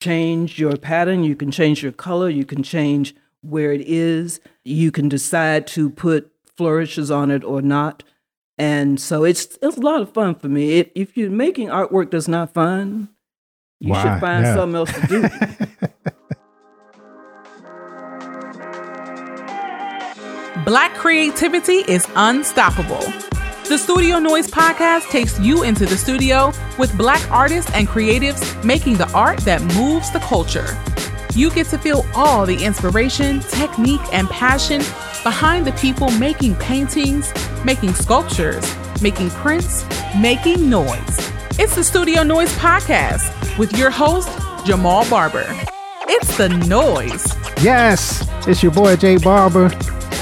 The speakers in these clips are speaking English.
change your pattern, you can change your color, you can change where it is, you can decide to put flourishes on it or not. And so it's it's a lot of fun for me. It, if you're making artwork that's not fun, you Why? should find Yeah. something else to do. Black creativity is unstoppable. The Studio Noise podcast takes you into the studio with black artists and creatives making the art that moves the culture. You get to feel all the inspiration, technique, and passion behind the people making paintings, making sculptures, making prints, making noise. It's the Studio Noise podcast with your host, Jamal Barber. It's the noise. Yes, it's your boy Jay Barber.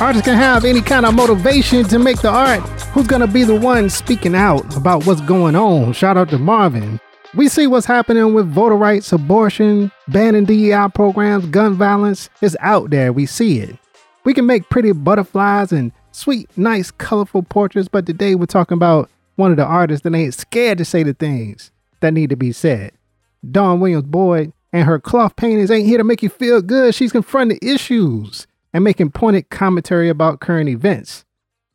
Artists can have any kind of motivation to make the art. Who's gonna be the one speaking out about what's going on? Shout out to Marvin. We see what's happening with voter rights, abortion, banning DEI programs, gun violence. It's out there. We see it. We can make pretty butterflies and sweet, nice, colorful portraits, but today we're talking about one of the artists that ain't scared to say the things that need to be said. Dawn Williams Boyd and her cloth paintings ain't here to make you feel good. She's confronting issues and making pointed commentary about current events.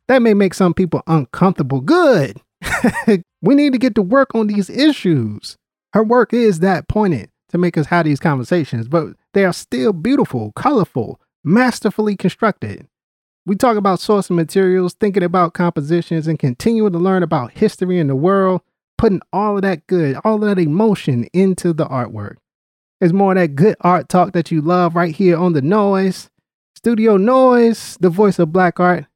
That may make some people uncomfortable. Good. we need to get to work on these issues. Her work is that pointed to make us have these conversations, but they are still beautiful, colorful, masterfully constructed. We talk about source materials, thinking about compositions, and continuing to learn about history and the world, putting all of that good, all of that emotion into the artwork. There's more of that good art talk that you love right here on the Noise. Studio Noise, the voice of black art.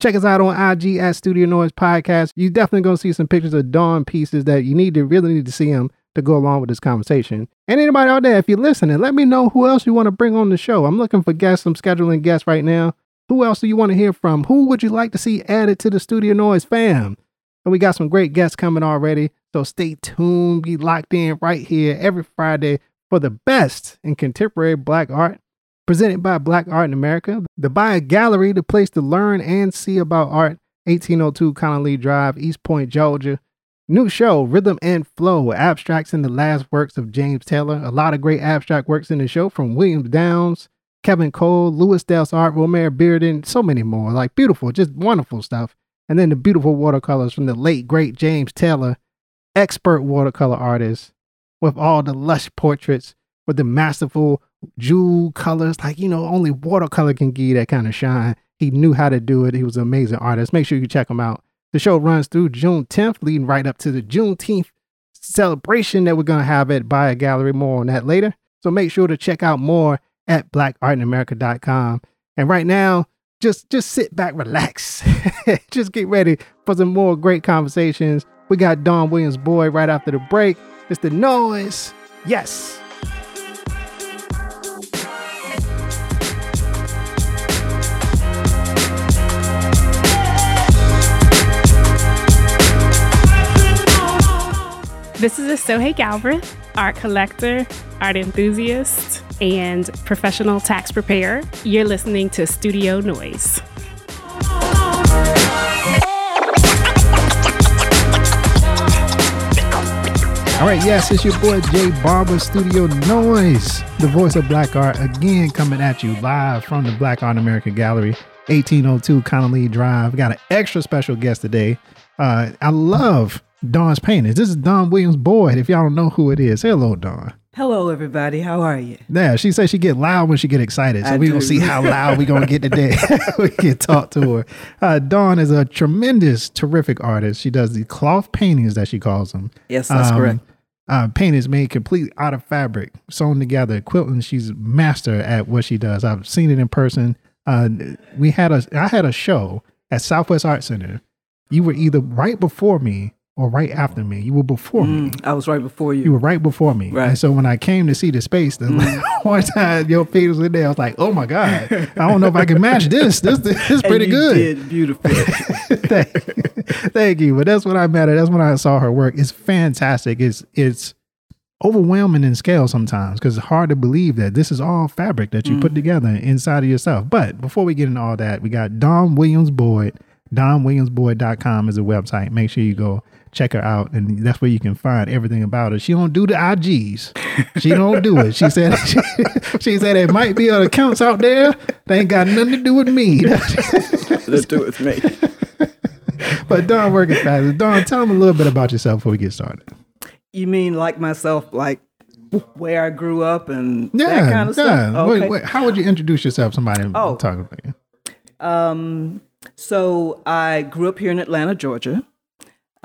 Check us out on IG at Studio Noise Podcast. You definitely gonna see some pictures of Dawn pieces that you need to really need to see them to go along with this conversation. And anybody out there, if you're listening, let me know who else you want to bring on the show. I'm looking for guests. I'm scheduling guests right now. Who else do you want to hear from? Who would you like to see added to the Studio Noise fam? And we got some great guests coming already. So stay tuned. Be locked in right here every Friday for the best in contemporary black art. Presented by Black Art in America. The Buy Gallery, the place to learn and see about art. 1802 Connally Drive, East Point, Georgia. New show, Rhythm and Flow, abstracts in the last works of James Taylor. A lot of great abstract works in the show from Williams Downs, Kevin Cole, Louis Delsarte, Romare Bearden, so many more. Like beautiful, just wonderful stuff. And then the beautiful watercolors from the late, great James Taylor, expert watercolor artist, with all the lush portraits, with the masterful jewel colors. Like, you know, only watercolor can give that kind of shine. He knew how to do it. He was an amazing artist. Make sure you check him out. The show runs through June 10th, leading right up to the Juneteenth celebration that we're going to have at Buy a Gallery. More on that later. So make sure to check out more at blackartinamerica.com. And right now, just just sit back, relax. just get ready for some more great conversations. We got Dawn Williams Boyd right after the break. It's the noise. Yes. This is Sohei Galbraith, art collector, art enthusiast, and professional tax preparer. You're listening to Studio Noise. All right, yes, it's your boy Jay Barber Studio Noise, the voice of black art, again coming at you live from the Black Art America Gallery, 1802 Connally Drive. Got an extra special guest today. Uh, I love Dawn's paintings. This is Dawn Williams Boyd. If y'all don't know who it is, hello, Dawn. Hello, everybody. How are you? Yeah, she says she get loud when she get excited. So I we gonna see how loud we gonna get today. we can talk to her. Uh, Dawn is a tremendous, terrific artist. She does the cloth paintings that she calls them. Yes, that's Um, correct. Uh, paintings made completely out of fabric, sewn together, quilting. She's master at what she does. I've seen it in person. Uh, we had a, I had a show at Southwest Art Center. You were either right before me or right after me. You were before me. Mm, I was right before you. You were right before me. Right. And so when I came to see the space, the one time your feet was in there, I was like, oh my God, I don't know if I can match this. This, this is pretty you good. Did beautiful. thank, thank you. But that's when I met her. That's when I saw her work. It's fantastic. It's it's overwhelming in scale sometimes because it's hard to believe that this is all fabric that you put together inside of yourself. But before we get into all that, we got Dawn Williams Boyd. DawnWilliamsBoyd.com is a website. Make sure you go check her out, and that's where you can find everything about her. She don't do the IGs. She don't do it. She said she, she said it might be other accounts out there. They ain't got nothing to do with me. Let's do it with me. but Dawn working fast. Dawn, tell them a little bit about yourself before we get started. You mean like myself, like where I grew up and Yeah, that kind of yeah. stuff? Wait, wait, how would you introduce yourself? Somebody Oh. talking about you. Um, so I grew up here in Atlanta, Georgia.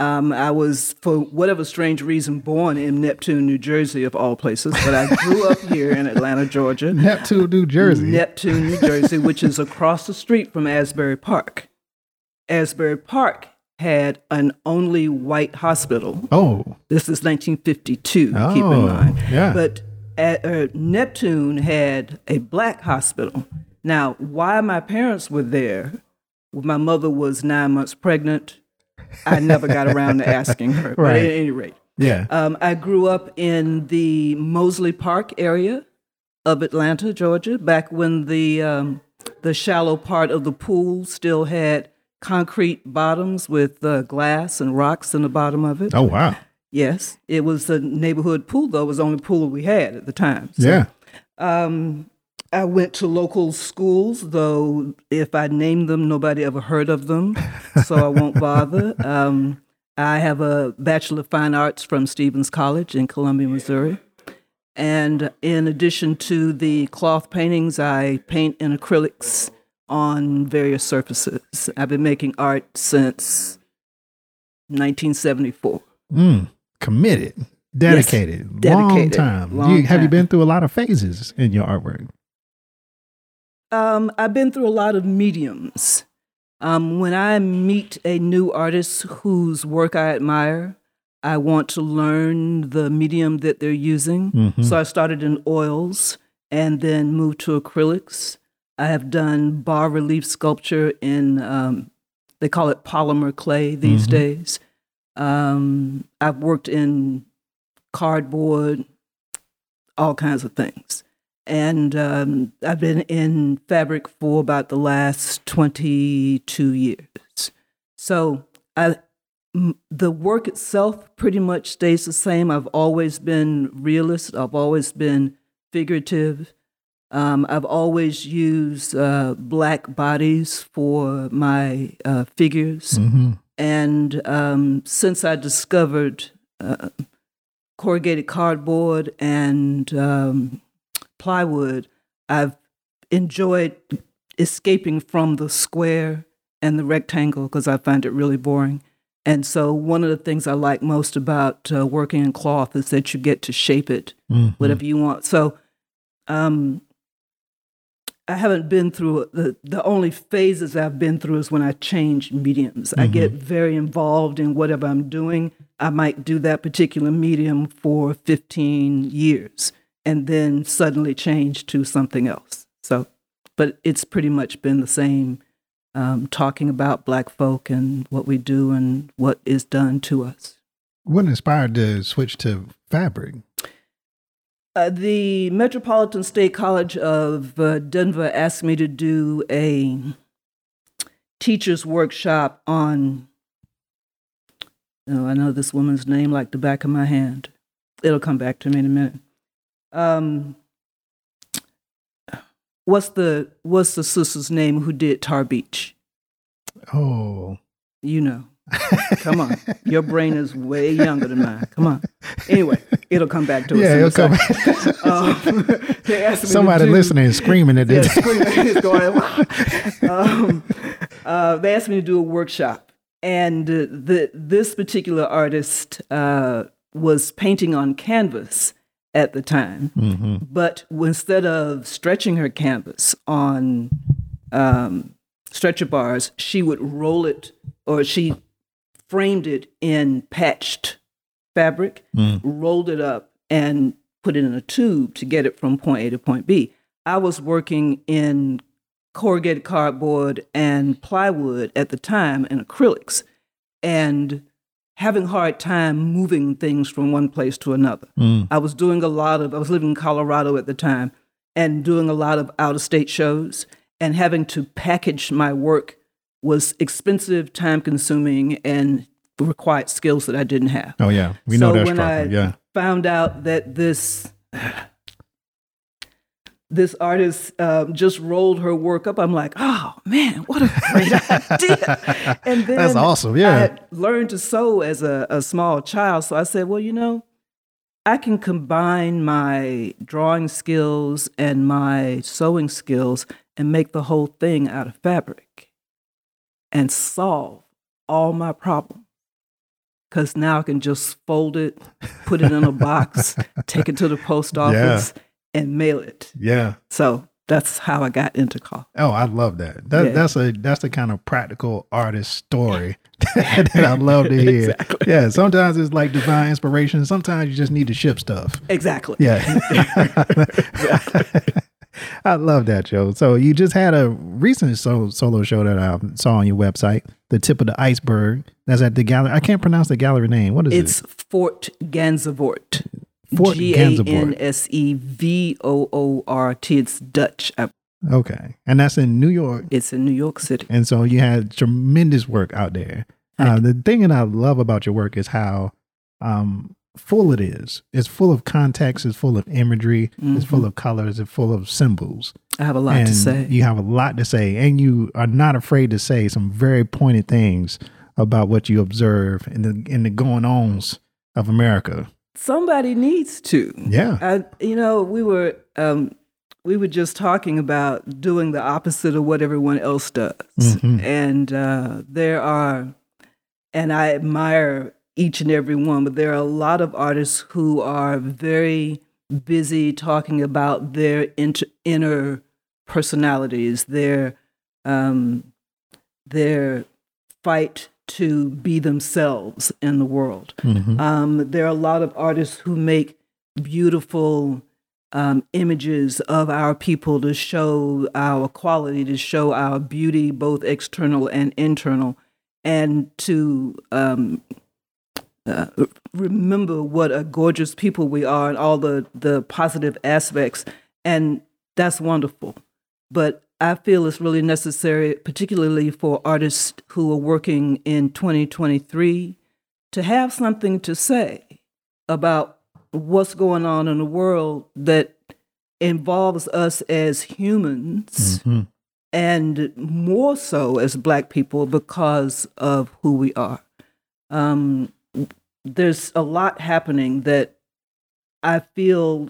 Um, I was, for whatever strange reason, born in Neptune, New Jersey, of all places, but I grew up here in Atlanta, Georgia. Neptune, New Jersey. Neptune, New Jersey, which is across the street from Asbury Park. Asbury Park had an only white hospital. oh, This is 1952, keep Oh, in mind. yeah. But at, uh, Neptune had a black hospital. Now, why my parents were there, my mother was nine months pregnant, I never got around to asking her. But Right. at any rate, yeah. um, I grew up in the Mozley Park area of Atlanta, Georgia, back when the um, the shallow part of the pool still had concrete bottoms with uh, glass and rocks in the bottom of it. oh, wow. Yes, it was a neighborhood pool, though. It was the only pool we had at the time. So, yeah. Um, I went to local schools, though if I named them, nobody ever heard of them, so I won't bother. Um, I have a Bachelor of Fine Arts from Stephens College in Columbia, Missouri. And in addition to the cloth paintings, I paint in acrylics on various surfaces. I've been making art since 1974. Mm, committed, dedicated, long dedicated, time. long you, Have you been through a lot of phases in your artwork? Um, I've been through a lot of mediums. Um, when I meet a new artist whose work I admire, I want to learn the medium that they're using. Mhm. So I started in oils and then moved to acrylics. I have done bas relief sculpture in, um, they call it polymer clay these Mhm. days. Um, I've worked in cardboard, all kinds of things. And um, I've been in fabric for about the last 22 years. So I, m- the work itself pretty much stays the same. I've always been realist, I've always been figurative. Um, I've always used uh, black bodies for my uh, figures. Mhm. And um, since I discovered uh, corrugated cardboard and um, plywood, I've enjoyed escaping from the square and the rectangle because I find it really boring. And so, one of the things I like most about uh, working in cloth is that you get to shape it Mhm. whatever you want. So, um, I haven't been through the the only phases I've been through is when I change mediums. I get very involved in whatever I'm doing. I might do that particular medium for 15 years and then suddenly change to something else. So, but it's pretty much been the same. Um, talking about black folk and what we do and what is done to us. What inspired to switch to fabric? Uh, the Metropolitan State College of uh, Denver asked me to do a teacher's workshop on. Oh, I know this woman's name like the back of my hand. It'll come back to me in a minute. Um, what's the what's the sister's name who did Tar Beach? Oh, You know. Come on, your brain is way younger than mine. Come on. Anyway, it'll come back to us. yeah, it'll come. Um, they asked me Somebody do- listening and screaming at Yeah, this. screaming. Going, um, uh, they asked me to do a workshop, and uh, the this particular artist uh, was painting on canvas at the time, hmm but instead of stretching her canvas on um, stretcher bars, she would roll it, or she framed it in patched fabric, rolled it up, and put it in a tube to get it from point A to point B. I was working in corrugated cardboard and plywood at the time and acrylics, and having a hard time moving things from one place to another. I was doing a lot of, I was living in Colorado at the time and doing a lot of out of state shows, and having to package my work was expensive, time consuming, and required skills that I didn't have. Oh yeah, we So know that when struggle. I- yeah. Found out that this this artist um, just rolled her work up. I'm like, oh man, what a great idea! And then That's awesome, yeah. I had learned to sew as a, a small child, so I said, well, you know, I can combine my drawing skills and my sewing skills and make the whole thing out of fabric and solve all my problems. Because now I can just fold it, put it in a box, take it to the post office, and mail it. Yeah. So that's how I got into call. Oh, I love that. That Yeah. that's a that's the kind of practical artist story that I love to hear. Exactly. Yeah, sometimes it's like divine inspiration. Sometimes you just need to ship stuff. Exactly. Yeah. I love that show. So you just had a recent so, solo show that I saw on your website, The Tip of the Iceberg. That's at the gallery. I can't pronounce the gallery name. What is It's it? It's Fort Gansevoort. Fort G A N. S E V O O R T. It's Dutch. Okay. And that's in New York. It's in New York City. And so you had tremendous work out there. Uh, the thing that I love about your work is how um, full it is. It's full of context. It's full of imagery. It's full of colors. It's full of symbols. I have a lot and to say. You have a lot to say, and you are not afraid to say some very pointed things about what you observe in the in the going ons of America. Somebody needs to. Yeah. I, you know, we were um, we were just talking about doing the opposite of what everyone else does, Mhm. and uh, there are, and I admire each and every one, but there are a lot of artists who are very busy talking about their inter- inner personalities, their um, their fight to be themselves in the world. Mhm. Um, there are a lot of artists who make beautiful um, images of our people to show our quality, to show our beauty, both external and internal, and to um, uh, remember what a gorgeous people we are and all the, the positive aspects. And that's wonderful. But I feel it's really necessary, particularly for artists who are working in 2023, to have something to say about what's going on in the world that involves us as humans Mhm. and more so as black people because of who we are. Um, there's a lot happening that I feel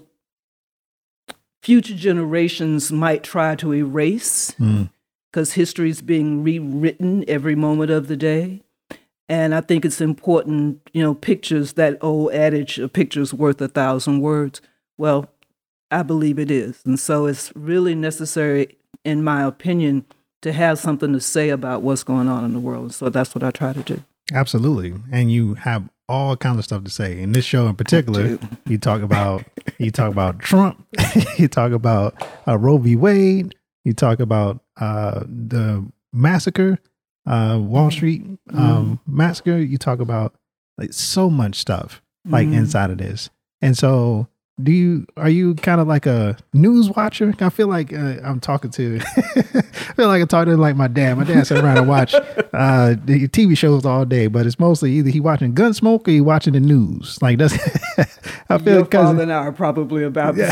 future generations might try to erase Mm. because history is being rewritten every moment of the day. And I think it's important, you know, pictures, that old adage, a picture's worth a thousand words. Well, I believe it is. And so it's really necessary, in my opinion, to have something to say about what's going on in the world. So that's what I try to do. Absolutely. And you have all kinds of stuff to say. In this show in particular, you talk about you talk about Trump, you talk about uh, Roe v. Wade, you talk about uh, the massacre, uh, Wall Street um, massacre. You talk about like so much stuff like Mhm. inside of this. And so, do you are you kind of like a news watcher? I feel like uh, I'm talking to. I feel like I'm talking to like my dad. My dad sat around and watch uh, the TV shows all day, but it's mostly either he watching Gunsmoke or he watching the news. Like that's. I feel Your because father and I are probably about the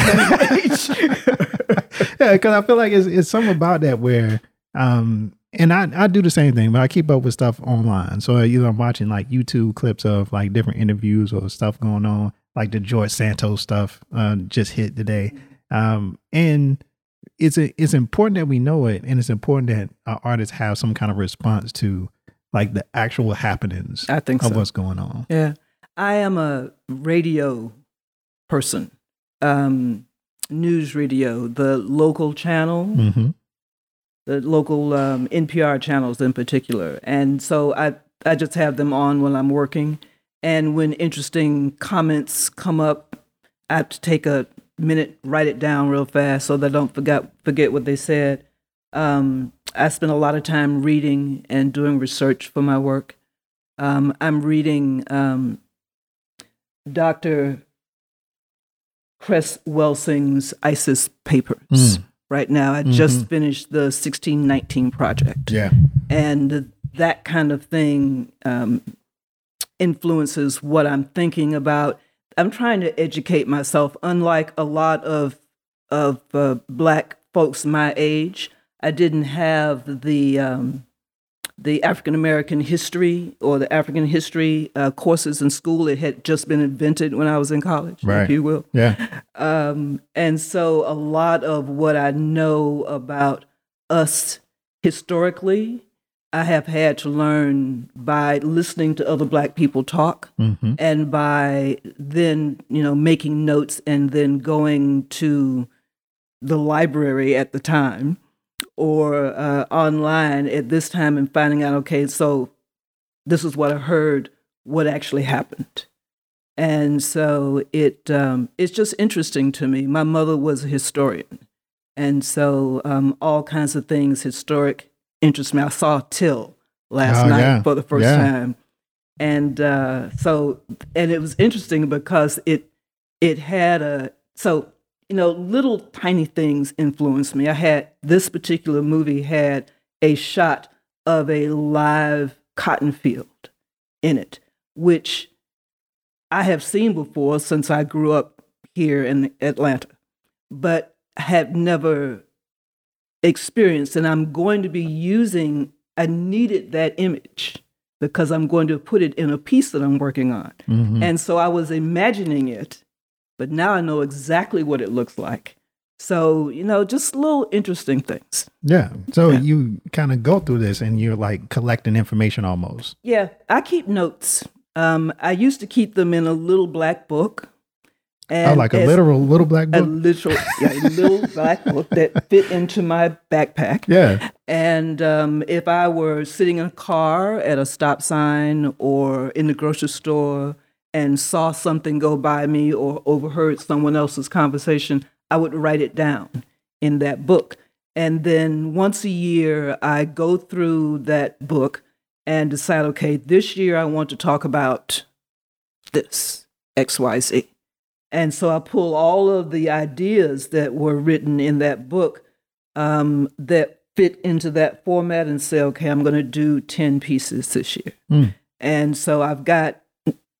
same age. yeah, because I feel like it's it's something about that where um and I I do the same thing, but I keep up with stuff online. So either I'm watching like YouTube clips of like different interviews or stuff going on, like the George Santos stuff uh, just hit today. Um and it's a, it's important that we know it and it's important that our artists have some kind of response to like the actual happenings I think of so. what's going on. Yeah. I am a radio person, um, news radio, the local channel, Mm-hmm. the local um, NPR channels in particular. And so I, I just have them on when I'm working. And when interesting comments come up, I have to take a minute, write it down real fast so that I don't forget, forget what they said. Um, I spend a lot of time reading and doing research for my work. Um, I'm reading um, Dr. Cress Welsing's ISIS papers Mm. right now. I just finished the 1619 project. Yeah. And that kind of thing um, influences what I'm thinking about. I'm trying to educate myself. Unlike a lot of of uh, black folks my age, I didn't have the um, the African American history or the African history uh, courses in school. It had just been invented when I was in college, Right. if you will. Yeah. Um, and so a lot of what I know about us historically, I have had to learn by listening to other black people talk Mm-hmm. and by then, you know, making notes and then going to the library at the time or uh, online at this time and finding out, okay, so this is what I heard, what actually happened. And so it um, it's just interesting to me. My mother was a historian, and so um, all kinds of things historic interest me. I saw Till last Oh, night yeah. for the first Yeah. time, and uh, so and it was interesting because it it had a so you know little tiny things influenced me. I had this particular movie had a shot of a live cotton field in it, which I have seen before since I grew up here in Atlanta, but have never experienced. And I'm going to be using, I needed that image because I'm going to put it in a piece that I'm working on. Mhm. And so I was imagining it, but now I know exactly what it looks like. So, you know, just little interesting things. Yeah. So Yeah. you kind of go through this and you're like collecting information almost. Yeah, I keep notes. Um, I used to keep them in a little black book. Oh, like a literal little black book. a literal, yeah, a little black book that fit into my backpack. yeah. And um, if I were sitting in a car at a stop sign or in the grocery store and saw something go by me or overheard someone else's conversation, I would write it down in that book. And then once a year, I go through that book and decide, okay, this year I want to talk about this, XYZ. And so I pull all of the ideas that were written in that book um, that fit into that format and say, okay, I'm going to do 10 pieces this year. Mm. And so I've got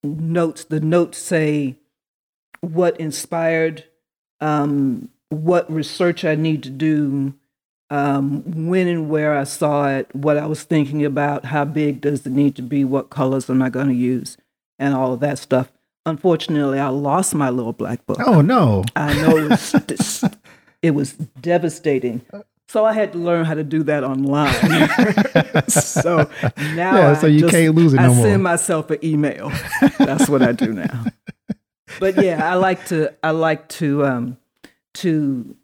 notes. The notes say what inspired, um, what research I need to do, um, when and where I saw it, what I was thinking about, how big does it need to be, what colors am I going to use, and all of that stuff. Unfortunately, I lost my little black book. Oh no. I know it was, it was devastating. So I had to learn how to do that online. so now, Yeah, so I you just- can't lose it I no more. send myself an email. That's what I do now. But yeah, I like to. I like to um, to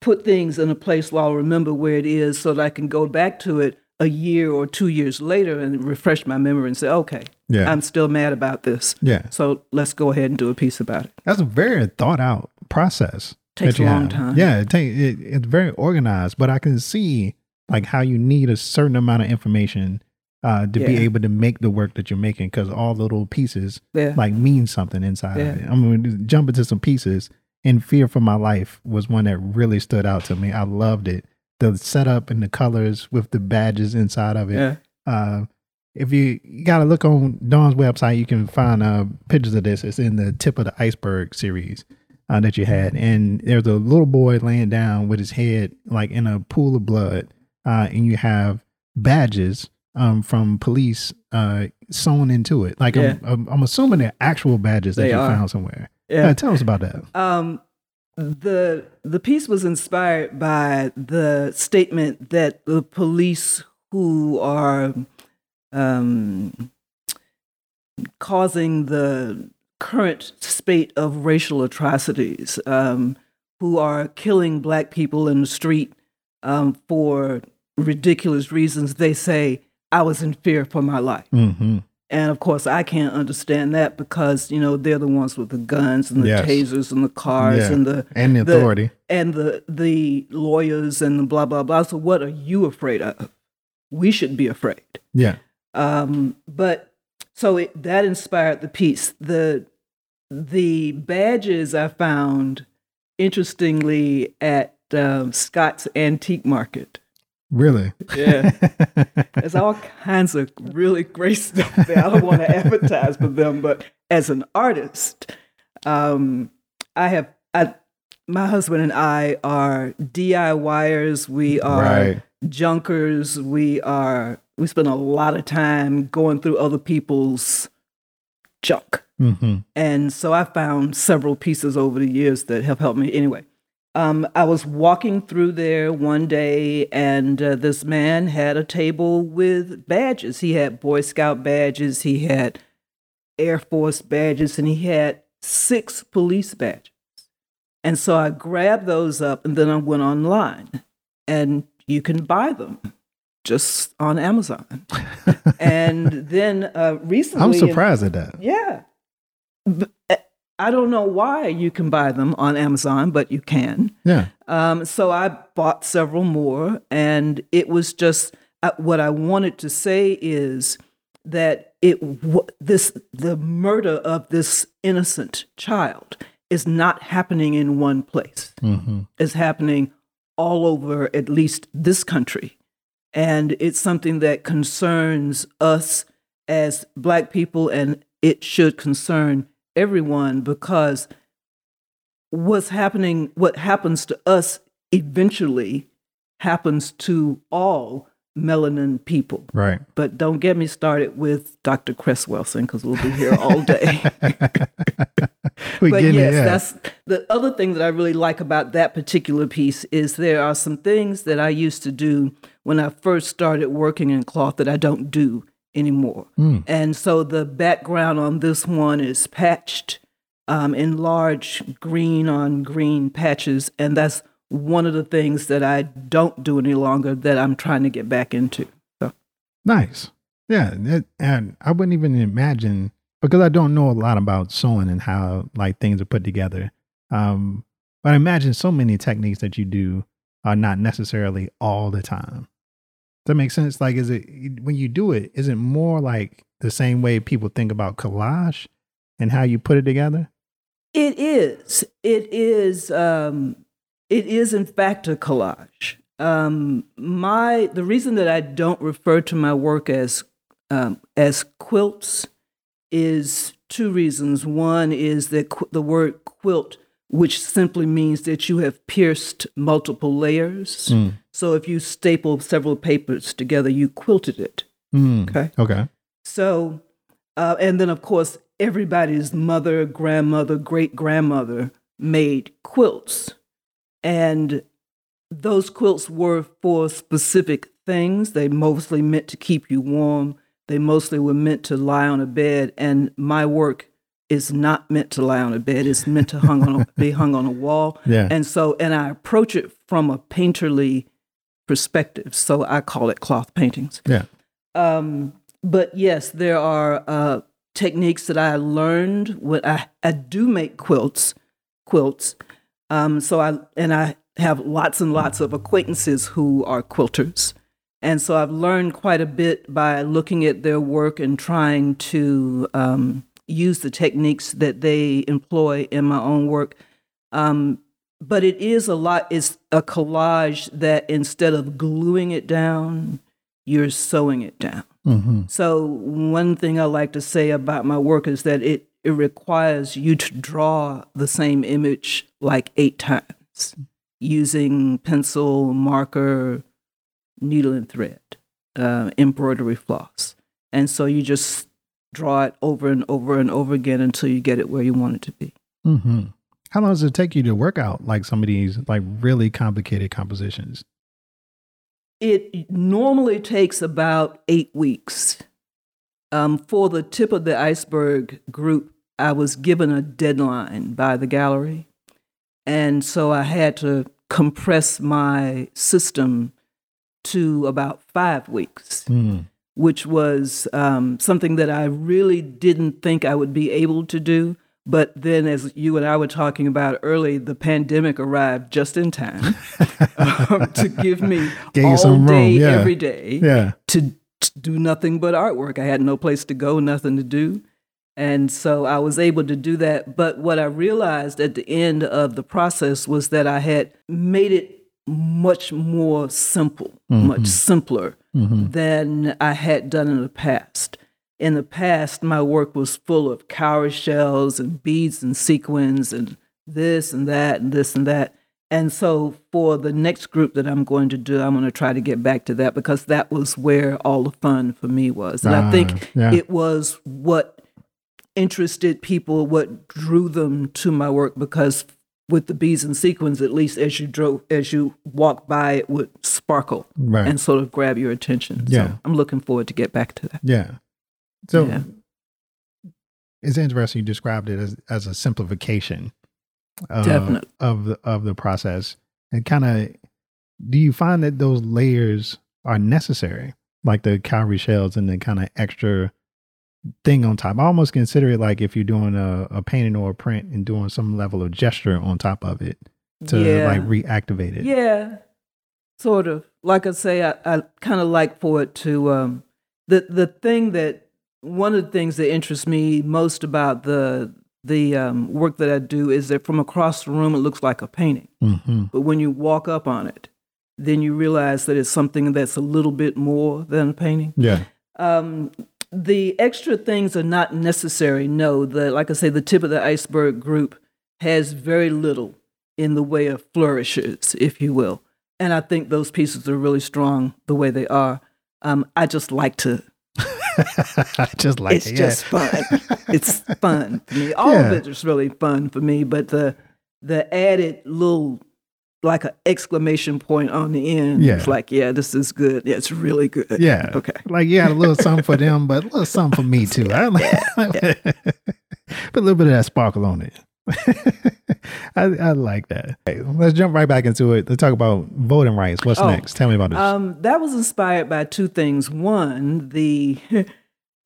put things in a place where I'll remember where it is, so that I can go back to it a year or two years later and refresh my memory and say, okay, Yeah. I'm still mad about this. yeah. So let's go ahead and do a piece about it. That's a very thought out process. Takes a long have. time. Yeah, it take it, it's very organized, but I can see like how you need a certain amount of information uh, to be able to make the work that you're making because all the little pieces Yeah. like mean something inside of it. I'm going to jump into some pieces. And Fear for My Life was one that really stood out to me. I loved it. The setup and the colors with the badges inside of it. yeah. Uh, if you, you got to look on Dawn's website, you can find uh, pictures of this. It's in the Tip of the Iceberg series uh, that you had. And there's a little boy laying down with his head like in a pool of blood. Uh, and you have badges um, from police uh, sewn into it. Like Yeah. I'm, I'm, I'm assuming they're actual badges that They you are. found somewhere. Yeah. Uh, tell us about that. Um, the the piece was inspired by the statement that the police who are um, causing the current spate of racial atrocities, um, who are killing black people in the street um, for ridiculous reasons, they say, I was in fear for my life. hmm And of course, I can't understand that because you know they're the ones with the guns and the Yes. tasers and the cars Yeah. and the And the authority. and the the lawyers and the blah blah blah. So what are you afraid of? We should be afraid. yeah. Um, but so it, that inspired the piece. The the badges I found interestingly at um, Scott's Antique Market Really? Yeah. There's all kinds of really great stuff there. I don't want to advertise for them, but as an artist, um, I have I, my husband and I are DIYers. We are Right. junkers. We are we spend a lot of time going through other people's junk. hmm And so I found several pieces over the years that have helped me. Anyway, um, I was walking through there one day, and uh, this man had a table with badges. He had Boy Scout badges, he had Air Force badges, and he had six police badges. And so I grabbed those up, and then I went online, and you can buy them just on Amazon. and then uh, recently, I'm surprised at that. yeah. I don't know why you can buy them on Amazon, but you can. Yeah. Um, so I bought several more, and it was just uh, what I wanted to say is that it w- this the murder of this innocent child is not happening in one place. hmm It's happening all over at least this country, and it's something that concerns us as Black people, and it should concern everyone because what's happening, what happens to us eventually happens to all melanin people. Right. But don't get me started with Dr. Chris Cresswellson because we'll be here all day. but yes, that's the other thing that I really like about that particular piece is there are some things that I used to do when I first started working in cloth that I don't do anymore. Mm. And so the background on this one is patched um, in large green on green patches, and that's one of the things that I don't do any longer that I'm trying to get back into. So Nice. Yeah, that, and I wouldn't even imagine because I don't know a lot about sewing and how like things are put together. Um, but I imagine so many techniques that you do are not necessarily all the time. That makes sense? Like, is it when you do it? Is it more like the same way people think about collage and how you put it together? It is. It is. Um, it is in fact a collage. Um, my the reason that I don't refer to my work as um, as quilts is two reasons. One is that qu- the word quilt, which simply means that you have pierced multiple layers. Mm. So if you staple several papers together, you quilted it. Mm. Okay. Okay. So, uh, and then of course, everybody's mother, grandmother, great grandmother made quilts. And those quilts were for specific things. They mostly meant to keep you warm, they mostly were meant to lie on a bed. And my work is not meant to lie on a bed, it's meant to hung on a, be hung on a wall. Yeah. And so, and I approach it from a painterly perspective. So I call it cloth paintings. Yeah. Um, but yes, there are uh, techniques that I learned when I, I do make quilts, quilts. Um, so I and I have lots and lots of acquaintances who are quilters, and so I've learned quite a bit by looking at their work and trying to um, use the techniques that they employ in my own work. Um, but it is a lot. It's a collage that instead of gluing it down, you're sewing it down. Mm-hmm. So one thing I like to say about my work is that it it requires you to draw the same image like eight times using pencil, marker, needle and thread, uh, embroidery floss, and so you just draw it over and over and over again until you get it where you want it to be. Mm-hmm. How long does it take you to work out like some of these like really complicated compositions? It normally takes about eight weeks. Um, for the tip of the iceberg group, I was given a deadline by the gallery. And so I had to compress my system to about five weeks, Mm. Which was um, something that I really didn't think I would be able to do. But then, as you and I were talking about early, the pandemic arrived just in time um, to give me Gave all some day, yeah. every day Yeah. to, to do nothing but artwork. I had no place to go, nothing to do. And so I was able to do that. But what I realized at the end of the process was that I had made it much more simple, much simpler Mm-hmm. than I had done in the past. In the past, my work was full of cowrie shells and beads and sequins and this and that and this and that. And so for the next group that I'm going to do, I'm going to try to get back to that because that was where all the fun for me was. And I Ah, think yeah. it was what interested people, what drew them to my work because with the beads and sequins, at least as you drove, as you walk by, it would sparkle Right. and sort of grab your attention. Yeah. So I'm looking forward to get back to that. Yeah. So Yeah. it's interesting you described it as, as a simplification uh, Definitely. of the of the process. And kind of do you find that those layers are necessary? Like the cowrie shells and the kind of extra thing on top. I almost consider it like if you're doing a, a painting or a print and doing some level of gesture on top of it to yeah. like reactivate it. Yeah, sort of. Like I say, I, I kind of like for it to um, the the thing that one of the things that interests me most about the the um, work that I do is that from across the room it looks like a painting, hmm but when you walk up on it, then you realize that it's something that's a little bit more than a painting. Yeah. Um, the extra things are not necessary. No, the like I say, the tip of the iceberg group has very little in the way of flourishes, if you will. And I think those pieces are really strong the way they are. Um, I just like to. I just like it's it. just yeah. fun. It's fun for me. All Yeah. of it is really fun for me. But the the added little like an exclamation point on the end. Yeah. It's like, yeah, this is good. Yeah, it's really good. Yeah. Okay. Like you had a little something for them, but a little something for me too. I like put a little bit of that sparkle on it. I, I like that. Hey, let's jump right back into it. Let's talk about voting rights. What's Oh, next? Tell me about this. Um, that was inspired by two things. One, the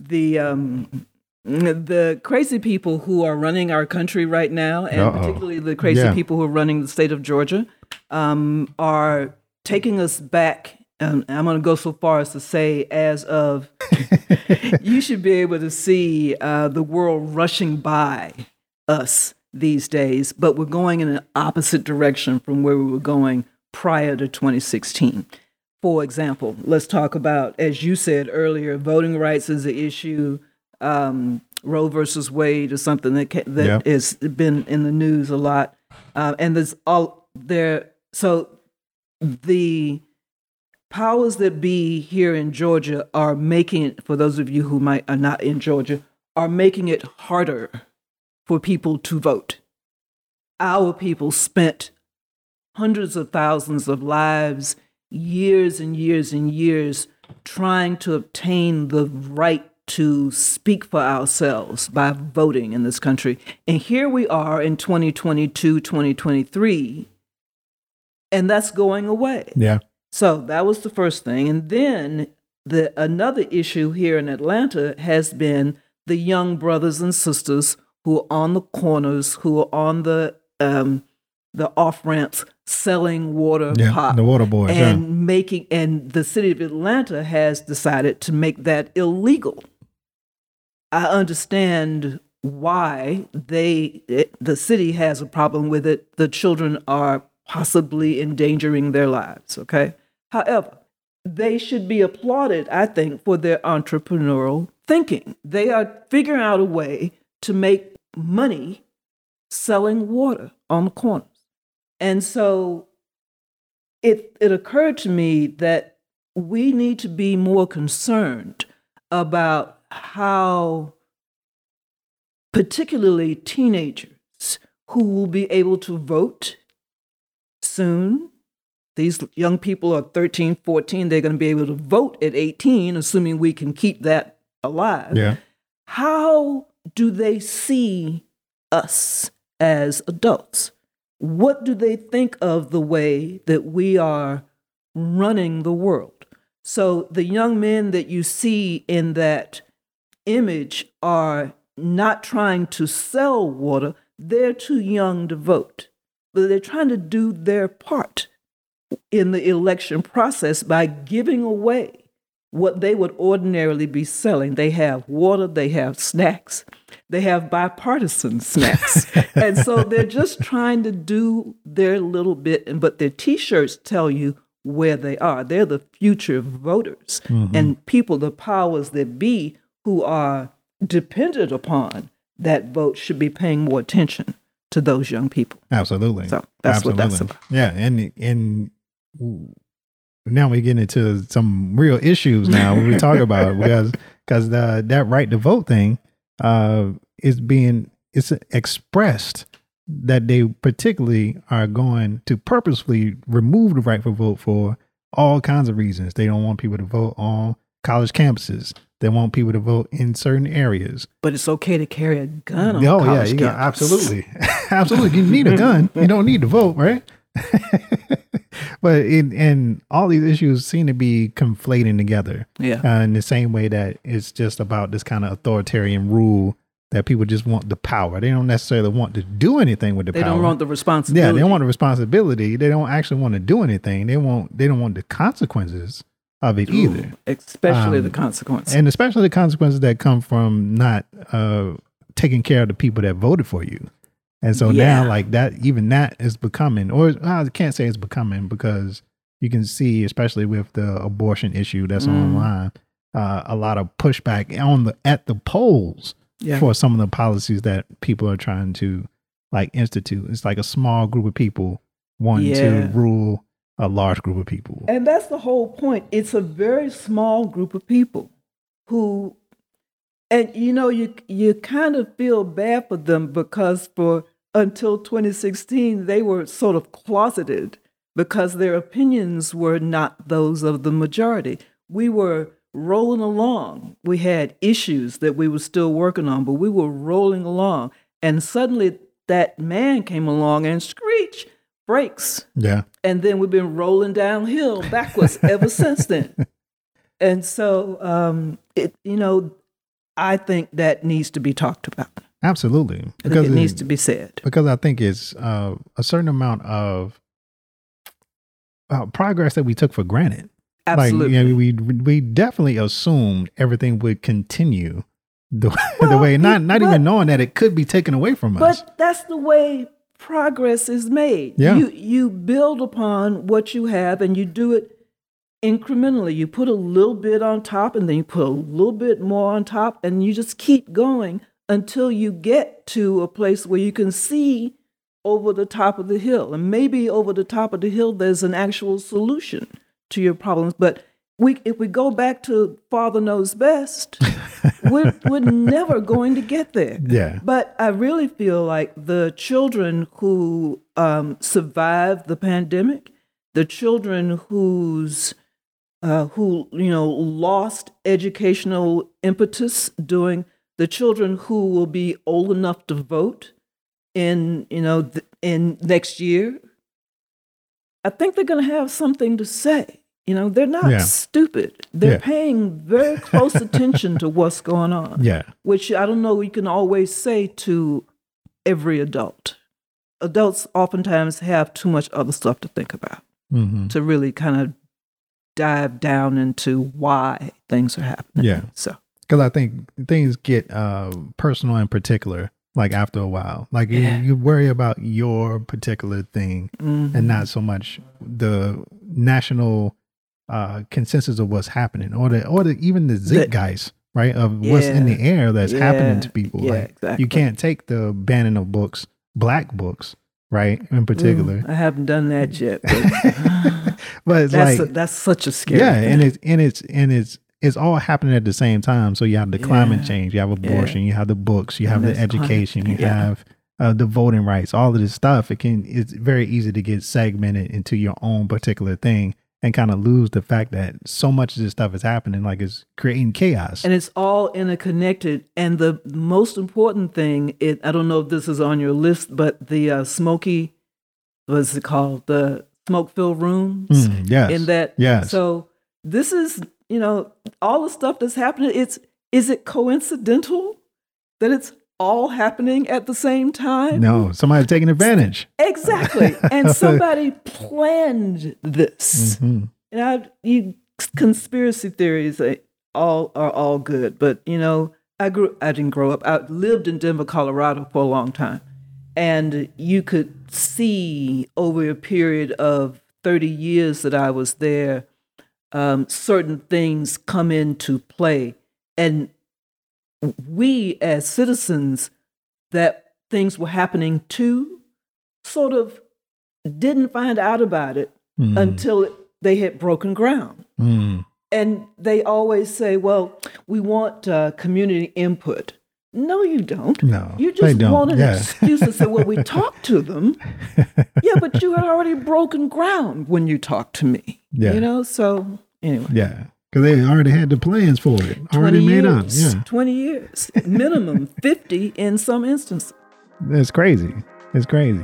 the um, the crazy people who are running our country right now, and Uh-oh. particularly the crazy Yeah. people who are running the state of Georgia, um, are taking us back. And I'm going to go so far as to say, as of you should be able to see uh, the world rushing by us these days, but we're going in an opposite direction from where we were going prior to 2016. For example, let's talk about, as you said earlier, voting rights is an issue. Um, Roe versus Wade is something that ca- that Yeah. has been in the news a lot, uh, and there's all there. So the powers that be here in Georgia are making it, for those of you who might are not in Georgia, are making it harder for people to vote. Our people spent hundreds of thousands of lives, years and years and years trying to obtain the right to speak for ourselves by voting in this country. And here we are in 2022, 2023, and that's going away. yeah. So that was the first thing. And then the another issue here in Atlanta has been the young brothers and sisters who are on the corners, who are on the um, the off ramps selling water Yeah. pop The water boys. and yeah. making and the city of Atlanta has decided to make that illegal. I understand why they it, the city has a problem with it. The children are possibly endangering their lives, okay? However, they should be applauded, I think, for their entrepreneurial thinking. They are figuring out a way to make money selling water on the corners. And so it it occurred to me that we need to be more concerned about how particularly teenagers who will be able to vote soon these young people are 13 14 they're going to be able to vote at 18 assuming we can keep that alive Yeah. how do they see us as adults? What do they think of the way that we are running the world? So the young men that you see in that image are not trying to sell water, they're too young to vote. But they're trying to do their part in the election process by giving away what they would ordinarily be selling. They have water, they have snacks, they have bipartisan snacks. and so they're just trying to do their little bit, and but their t-shirts tell you where they are. They're the future voters mm-hmm. and people, the powers that be who are dependent upon that vote should be paying more attention to those young people. Absolutely. So that's what that's about. Yeah, and and now we get into some real issues now when we talk about it because because the that right to vote thing uh is being it's expressed that they particularly are going to purposefully remove the right for vote for all kinds of reasons. They don't want people to vote on college campuses. They want people to vote in certain areas. But it's okay to carry a gun on Oh yeah, college yeah, absolutely, absolutely. You need a gun. You don't need to vote, right? but in and all these issues seem to be conflating together. Yeah. Uh, in the same way that it's just about this kind of authoritarian rule that people just want the power. They don't necessarily want to do anything with the They power. They don't want the responsibility. yeah, they want the responsibility. They don't actually want to do anything. They want they don't want the consequences of it either. especially Um, the consequences. And especially the consequences that come from not uh, taking care of the people that voted for you. And so Yeah. now, like that, even that is becoming, or I can't say it's becoming because you can see, especially with the abortion issue that's Mm. online, uh, a lot of pushback on the at the polls yeah. for some of the policies that people are trying to like institute. It's like a small group of people wanting Yeah. to rule a large group of people. And that's the whole point. It's a very small group of people who, and you know, you you kind of feel bad for them because for until 2016 they were sort of closeted because their opinions were not those of the majority. We were rolling along. We had issues that we were still working on, but we were rolling along, and suddenly that man came along and screech brakes Yeah. and then we've been rolling downhill backwards ever since then. And so, um, it you know, I think that needs to be talked about. Absolutely. because think it needs to be said. because I think it's uh, a certain amount of uh, progress that we took for granted. Absolutely. Like, you know, we we definitely assumed everything would continue the, the way, not not but- even knowing that it could be taken away from us. but that's the way progress is made. Yeah. You you build upon what you have and you do it incrementally. You put a little bit on top and then you put a little bit more on top and you just keep going until you get to a place where you can see over the top of the hill. And maybe over the top of the hill there's an actual solution to your problems, but we, if we go back to Father Knows Best, we're, we're never going to get there. Yeah. But I really feel like the children who um, survived the pandemic, the children whose uh, who you know lost educational impetus doing the children who will be old enough to vote in you know th- in next year i think they're going to have something to say you know they're not Yeah. stupid they're Yeah. paying very close attention to what's going on yeah, which I don't know you can always say to every adult. Adults oftentimes have too much other stuff to think about hmm to really kind of dive down into why things are happening. Yeah. So because I think things get uh, personal in particular. Like after a while, like you, Yeah. you worry about your particular thing mhm. and not so much the national uh, consensus of what's happening, or the or the even the zeitgeist, right, of what's in the air that's happening to people. Yeah, like exactly. you can't take the banning of books, black books, right, in particular. Mm, I haven't done that yet. But but it's that's like a, that's such a scary. yeah, thing. and it's and it's and it's it's all happening at the same time. So you have the climate change, you have abortion, you have the books, you have And the there's climate education, you yeah. have uh, the voting rights, all of this stuff. It can it's very easy to get segmented into your own particular thing and kind of lose the fact that so much of this stuff is happening, like it's creating chaos. and it's all interconnected. And the most important thing, it I don't know if this is on your list, but the uh, smoky, what's it called? The smoke-filled rooms. Mm, yes. in that Yes. so this is you know all the stuff that's happening it's is it coincidental that it's all happening at the same time no, somebody's taking advantage. exactly and somebody planned this Mhm. and I, you conspiracy theories are all are all good but you know I grew. I didn't grow up. I lived in Denver, Colorado, for a long time, and you could see over a period of thirty years that I was there, um, certain things come into play, and we as citizens that things were happening to sort of didn't find out about it Mm. until it, they had broken ground. Mm. And they always say, well, we want uh, community input. No, you don't. No, You just don't. want an Yeah. excuse to say, well, we talked to them. yeah, but you had already broken ground when you talked to me. Yeah. You know, so anyway. Yeah. Because they already had the plans for it, already 20 made up. Yeah. 20 years, minimum 50 in some instances. It's crazy. It's crazy.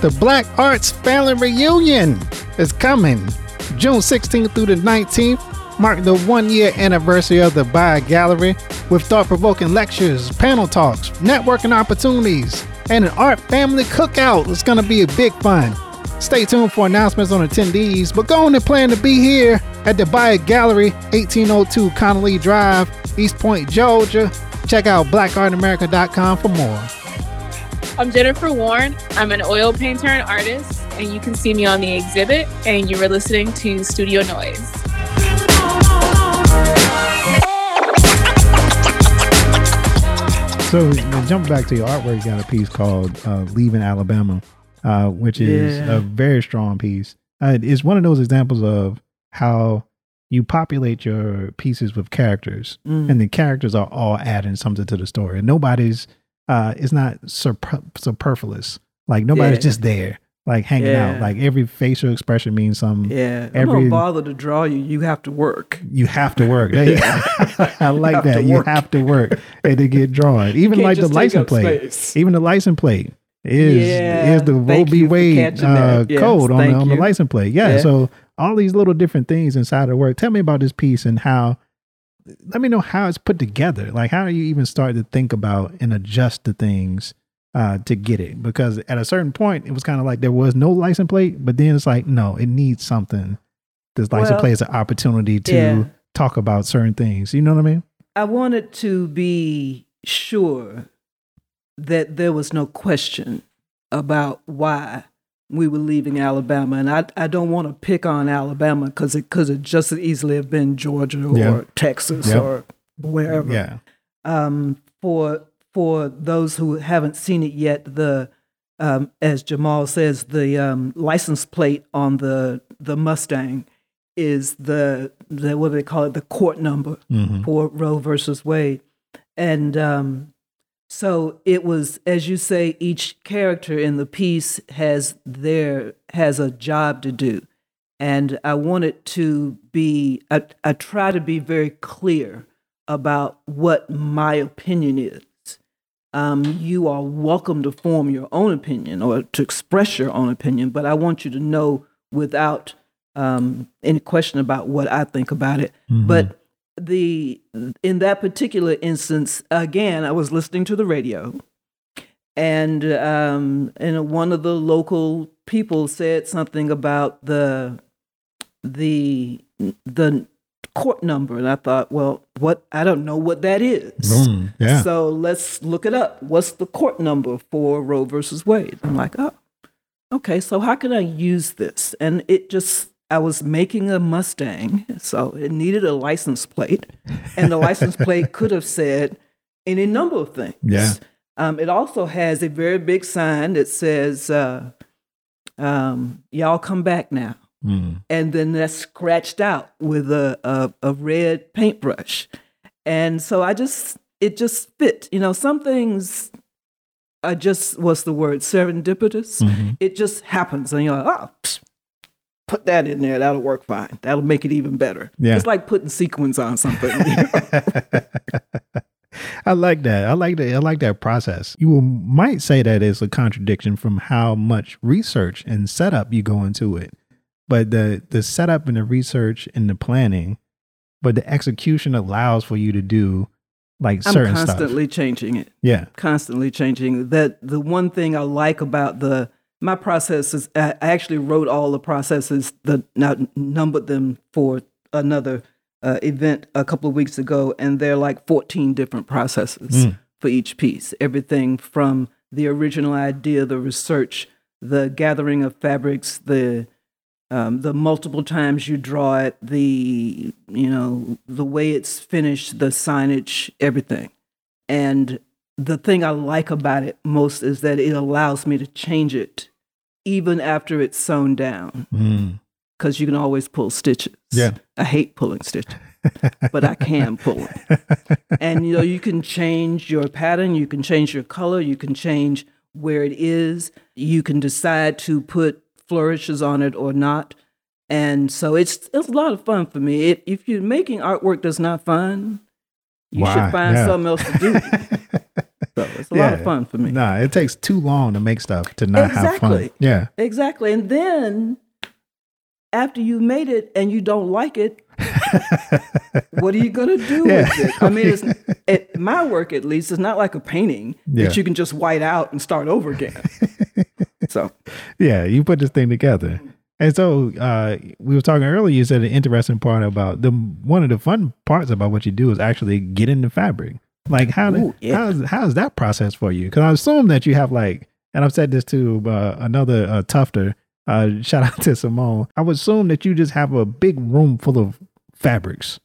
The Black Arts Family Reunion is coming June 16th through the 19th. Mark the one year anniversary of the Bio Gallery with thought provoking lectures, panel talks, networking opportunities, and an art family cookout. It's going to be a big fun. Stay tuned for announcements on attendees, but go on and plan to be here at the Bio Gallery, 1802 Connally Drive, East Point, Georgia. Check out blackartamerica.com for more. I'm Jennifer Warren. I'm an oil painter and artist, and you can see me on the exhibit. And you were listening to Studio Noize. So to jump back to your artwork, you got a piece called uh, "Leaving Alabama," uh, which is Yeah. a very strong piece. Uh, it's one of those examples of how you populate your pieces with characters, Mm. and the characters are all adding something to the story. And nobody's, uh, it's not super, superfluous. Like nobody's Yeah. just there, like hanging out. Like every facial expression means something. Yeah. I Every- don't bother to draw you. You have to work. You have to work. I like have that. You work. have to work and to get drawn. Even like the license plate. space. Even the license plate is Yeah, is the Roe v. Wade uh. Yes, code on on the license plate. Yeah, Yeah. So all these little different things inside of work. Tell me about this piece and how. Let me know how it's put together. Like how do you even start to think about and adjust the things uh, to get it? Because at a certain point, it was kind of like there was no license plate, but then it's like no, it needs something. This license Well, plate is an opportunity to yeah. talk about certain things. You know what I mean? I wanted to be sure that there was no question about why we were leaving Alabama. And I, I don't want to pick on Alabama because it could have just as easily have been Georgia or Yeah. Texas or wherever. Yeah. um, for for those who haven't seen it yet, the um, as Jamal says, the um, license plate on the the Mustang is the the what do they call it the court number Mhm. for Roe versus Wade, and um, so it was as you say, each character in the piece has their has a job to do, and I wanted to be I, I try to be very clear about what my opinion is. Um, you are welcome to form your own opinion or to express your own opinion, but I want you to know without um, any question about what I think about it. But the in that particular instance, again, I was listening to the radio, and um, and one of the local people said something about the the the court number, and I thought, well, what I don't know what that is. Boom. Yeah. So let's look it up. What's the court number for Roe versus Wade? I'm like, oh, okay. So how can I use this? And it just, I was making a Mustang, so it needed a license plate, and the license plate could have said any number of things. Yeah. Um, it also has a very big sign that says, uh, um, "Y'all come back now." Mm. and then that's scratched out with a, a, a red paintbrush. And so I just, it just fit. You know, some things are just, what's the word, serendipitous. Mhm. It just happens. And you're like, oh, psh, put that in there. That'll work fine. That'll make it even better. Yeah. It's like putting sequins on something. you know? I like that. I like that. I like that process. You will- might say that is a contradiction from how much research and setup you go into it, but the the setup and the research and the planning, but the execution allows for you to do like I'm certain constantly stuff. changing it. Yeah. constantly changing. That the one thing I like about the my processes. I I actually wrote all the processes, the now numbered them for another uh, event a couple of weeks ago, and they're like 14 different processes for each piece. Everything from the original idea, the research, the gathering of fabrics, the um, the multiple times you draw it, the you know the way it's finished, the signage, everything. And the thing I like about it most is that it allows me to change it even after it's sewn down Mm. because you can always pull stitches. Yeah. I hate pulling stitches, but I can pull them. And you know, you can change your pattern, you can change your color, you can change where it is, you can decide to put flourishes on it or not. And so it's it's a lot of fun for me. If, if you're making artwork that's not fun, you Why? should find Yeah. something else to do. so it's a lot of fun for me. Nah, it takes too long to make stuff to not have Exactly. fun. Yeah. Exactly. And then after you made it and you don't like it, what are you going to do Yeah. with it? I mean, it's, it, my work at least is not like a painting Yeah. that you can just white out and start over again. so, yeah, you put this thing together. And so uh, we were talking earlier. You said an interesting part about the one of the fun parts about what you do is actually get the fabric. Like how Ooh, yeah. how's how's that process for you? Because I assume that you have like, and I've said this to uh, another uh, tufter. Uh, shout out to Simone. I would assume that you just have a big room full of fabrics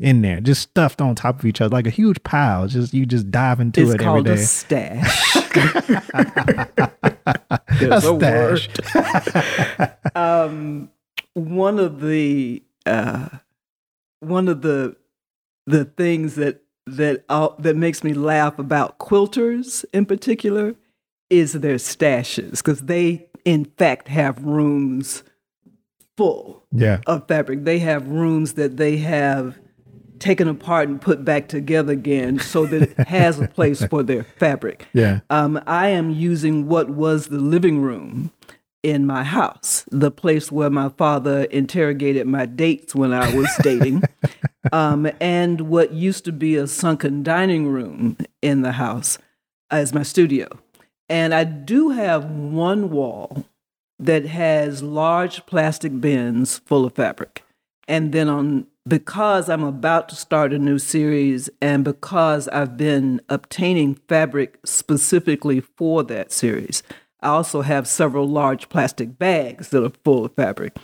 in there, just stuffed on top of each other, like a huge pile. Just you just dive into it's it every called day. a stash. A stash. um, one of the uh, one of the the things that that uh, that makes me laugh about quilters in particular is their stashes because they in fact have rooms full yeah. of fabric. They have rooms that they have taken apart and put back together again so that it has a place for their fabric. Yeah. Um, I am using what was the living room in my house, the place where my father interrogated my dates when I was dating, um, and what used to be a sunken dining room in the house as my studio. And I do have one wall that has large plastic bins full of fabric. And then on because I'm about to start a new series and because I've been obtaining fabric specifically for that series, I also have several large plastic bags that are full of fabric.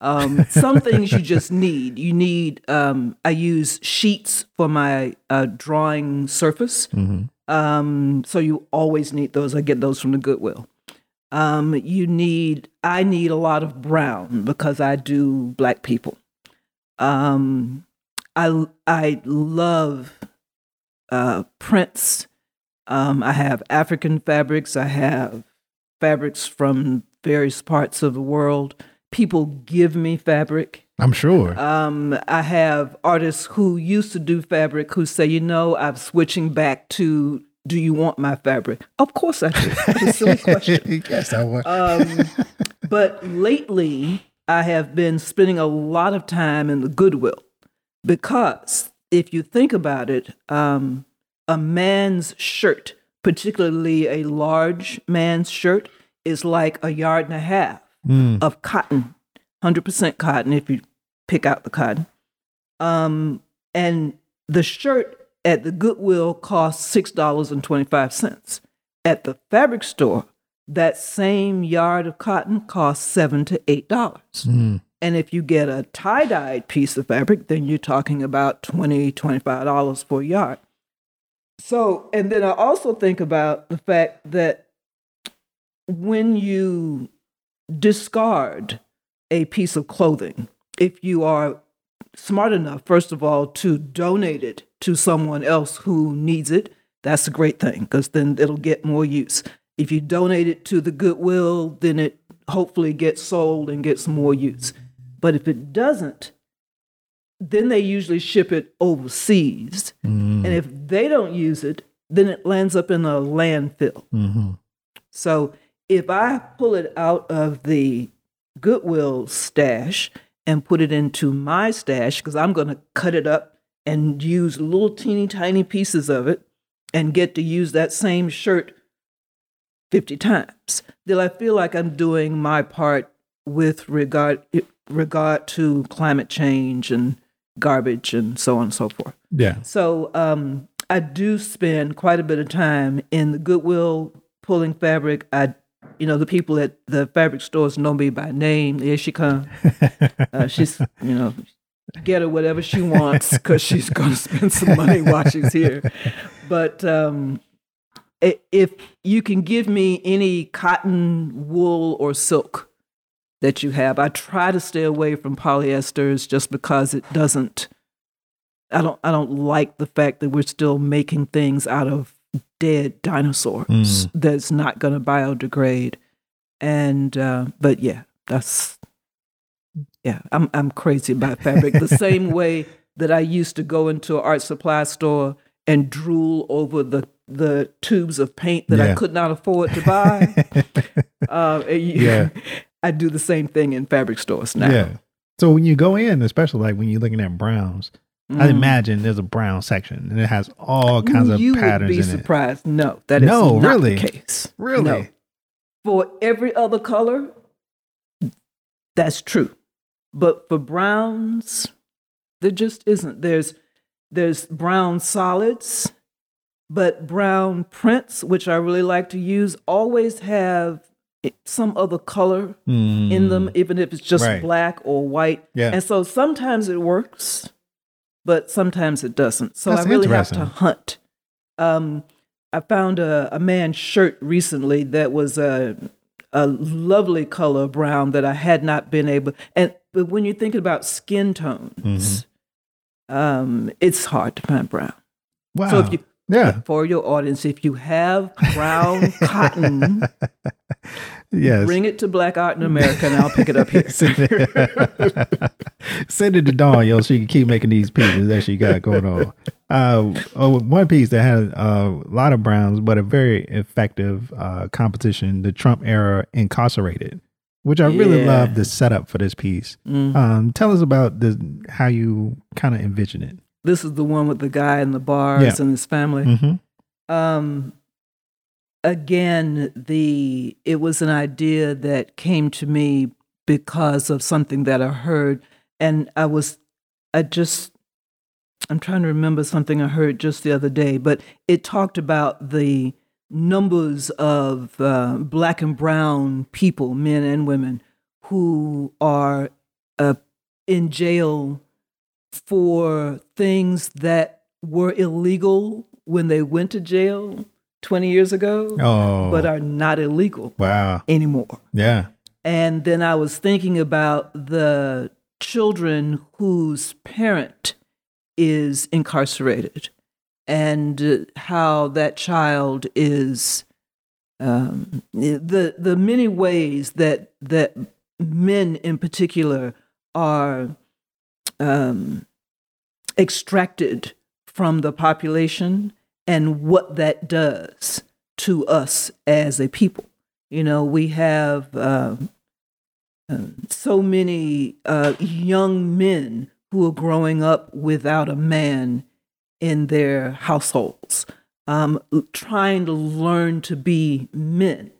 Um, some things you just need. You need, um, I use sheets for my uh, drawing surface. Um, so you always need those. I get those from the Goodwill. Um, you need, I need a lot of brown because I do black people. Um, I I love uh, prints. Um, I have African fabrics. I have fabrics from various parts of the world. People give me fabric. I'm sure. Um, I have artists who used to do fabric who say, you know, I'm switching back to. Do you want my fabric? Of course I do. It's a silly question. yes, I was. Um, but lately, I have been spending a lot of time in the Goodwill because if you think about it, um, a man's shirt, particularly a large man's shirt, is like a yard and a half Mm. of cotton, 100% cotton if you pick out the cotton. Um, and the shirt at the Goodwill costs $6.25. At the fabric store, that same yard of cotton costs 7 to $8. Mm. And if you get a tie dyed piece of fabric, then you're talking about $20, $25 for a yard. So, and then I also think about the fact that when you discard a piece of clothing, if you are smart enough, first of all, to donate it to someone else who needs it, that's a great thing because then it'll get more use. If you donate it to the Goodwill, then it hopefully gets sold and gets more use. But if it doesn't, then they usually ship it overseas. Mm. And if they don't use it, then it lands up in a landfill. hmm So if I pull it out of the Goodwill stash and put it into my stash, because I'm going to cut it up and use little teeny tiny pieces of it and get to use that same shirt 50 times. Till I feel like I'm doing my part with regard regard to climate change and garbage and so on and so forth. Yeah. So um, I do spend quite a bit of time in the Goodwill pulling fabric. I, you know, the people at the fabric stores know me by name. Here she comes. Uh, she's, you know, get her whatever she wants because she's going to spend some money while she's here. But um, if you can give me any cotton, wool, or silk that you have, I try to stay away from polyesters just because it doesn't. I don't. I don't like the fact that we're still making things out of dead dinosaurs Mm. that's not going to biodegrade. And uh, but yeah, that's yeah. I'm I'm crazy about fabric. the same way that I used to go into an art supply store and drool over the the tubes of paint that I could not afford to buy. uh, Yeah. I do the same thing in fabric stores now. Yeah. So when you go in, especially like when you're looking at browns, I Mm. imagine there's a brown section and it has all kinds of you patterns You would be in it. surprised. No, that is No, not really? the case. Really? No. For every other color, that's true. But for browns, there just isn't. There's there's brown solids, but brown prints, which I really like to use, always have some other color in them, even if it's just Mm. Right. black or white. Yeah. And so sometimes it works, but sometimes it doesn't. So That's I really have to hunt. Um, I found a, a man's shirt recently that was a a lovely color brown that I had not been able. And but when you're thinking about skin tones, Mm-hmm. um, it's hard to find brown. Wow. So if you yeah. for your audience, if you have brown cotton, Yes. bring it to Black Art in America, and I'll pick it up here. Send it to Dawn, yo, so she can keep making these pieces that she got going on. Uh, oh, one piece that had a lot of browns, but a very effective uh, composition, the Trump era incarcerated, which I really Yeah. love the setup for this piece. Mm. Um, tell us about the how you kind of envision it. This is the one with the guy in the bars Yeah. and his family. Mm-hmm. Um, again, the it was an idea that came to me because of something that I heard, and I was, I just, I'm trying to remember something I heard just the other day, but it talked about the numbers of uh, black and brown people, men and women, who are uh, in jail for things that were illegal when they went to jail 20 years ago, Oh, but are not illegal wow. anymore. Yeah. And then I was thinking about the children whose parent is incarcerated and uh, how that child is um, the the many ways that that men in particular are um, extracted from the population and what that does to us as a people. You know, we have um, so many uh, young men who are growing up without a man in their households, um, trying to learn to be men.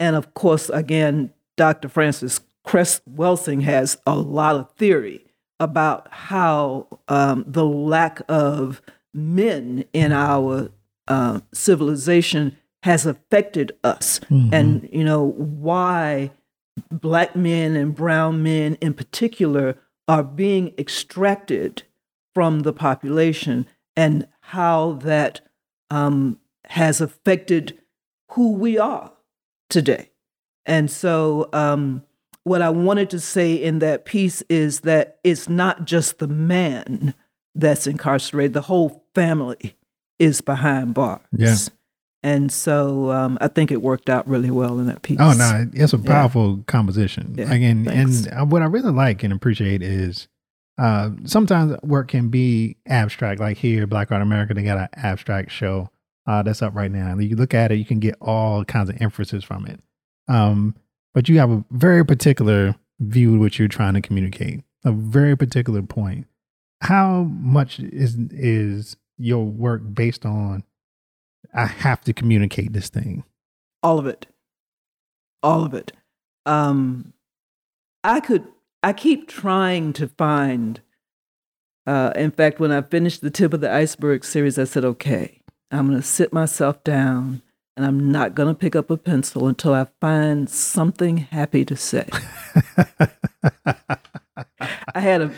And of course, again, Dr. Frances Cress Welsing has a lot of theory about how um, the lack of men in our uh, civilization has affected us, and you know why black men and brown men in particular are being extracted from the population, and how that um, has affected who we are today. And so, um, what I wanted to say in that piece is that it's not just the man that's incarcerated, the whole family is behind bars. Yeah. And so um, I think it worked out really well in that piece. Oh no, it's a powerful composition. Yeah, Again, thanks. and uh, what I really like and appreciate is uh, sometimes work can be abstract. Like here, Black Art America, they got an abstract show uh, that's up right now. And you look at it, you can get all kinds of inferences from it. Um, but you have a very particular view what you're trying to communicate, a very particular point. How much is is your work based on? I have to communicate this thing. all of it, all of it. Um, I could. I keep trying to find. Uh, in fact, when I finished the tip of the iceberg series, I said, "Okay, I'm going to sit myself down, and I'm not going to pick up a pencil until I find something happy to say." I had a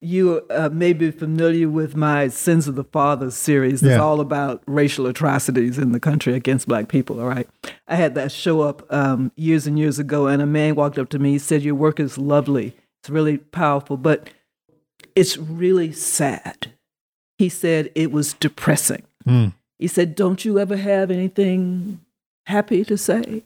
you uh, may be familiar with my Sins of the Father series. It's Yeah. all about racial atrocities in the country against black people. All right. I had that show up um, years and years ago, and a man walked up to me. He said, Your work is lovely. It's really powerful, but it's really sad. He said it was depressing. Mm. He said, Don't you ever have anything happy to say?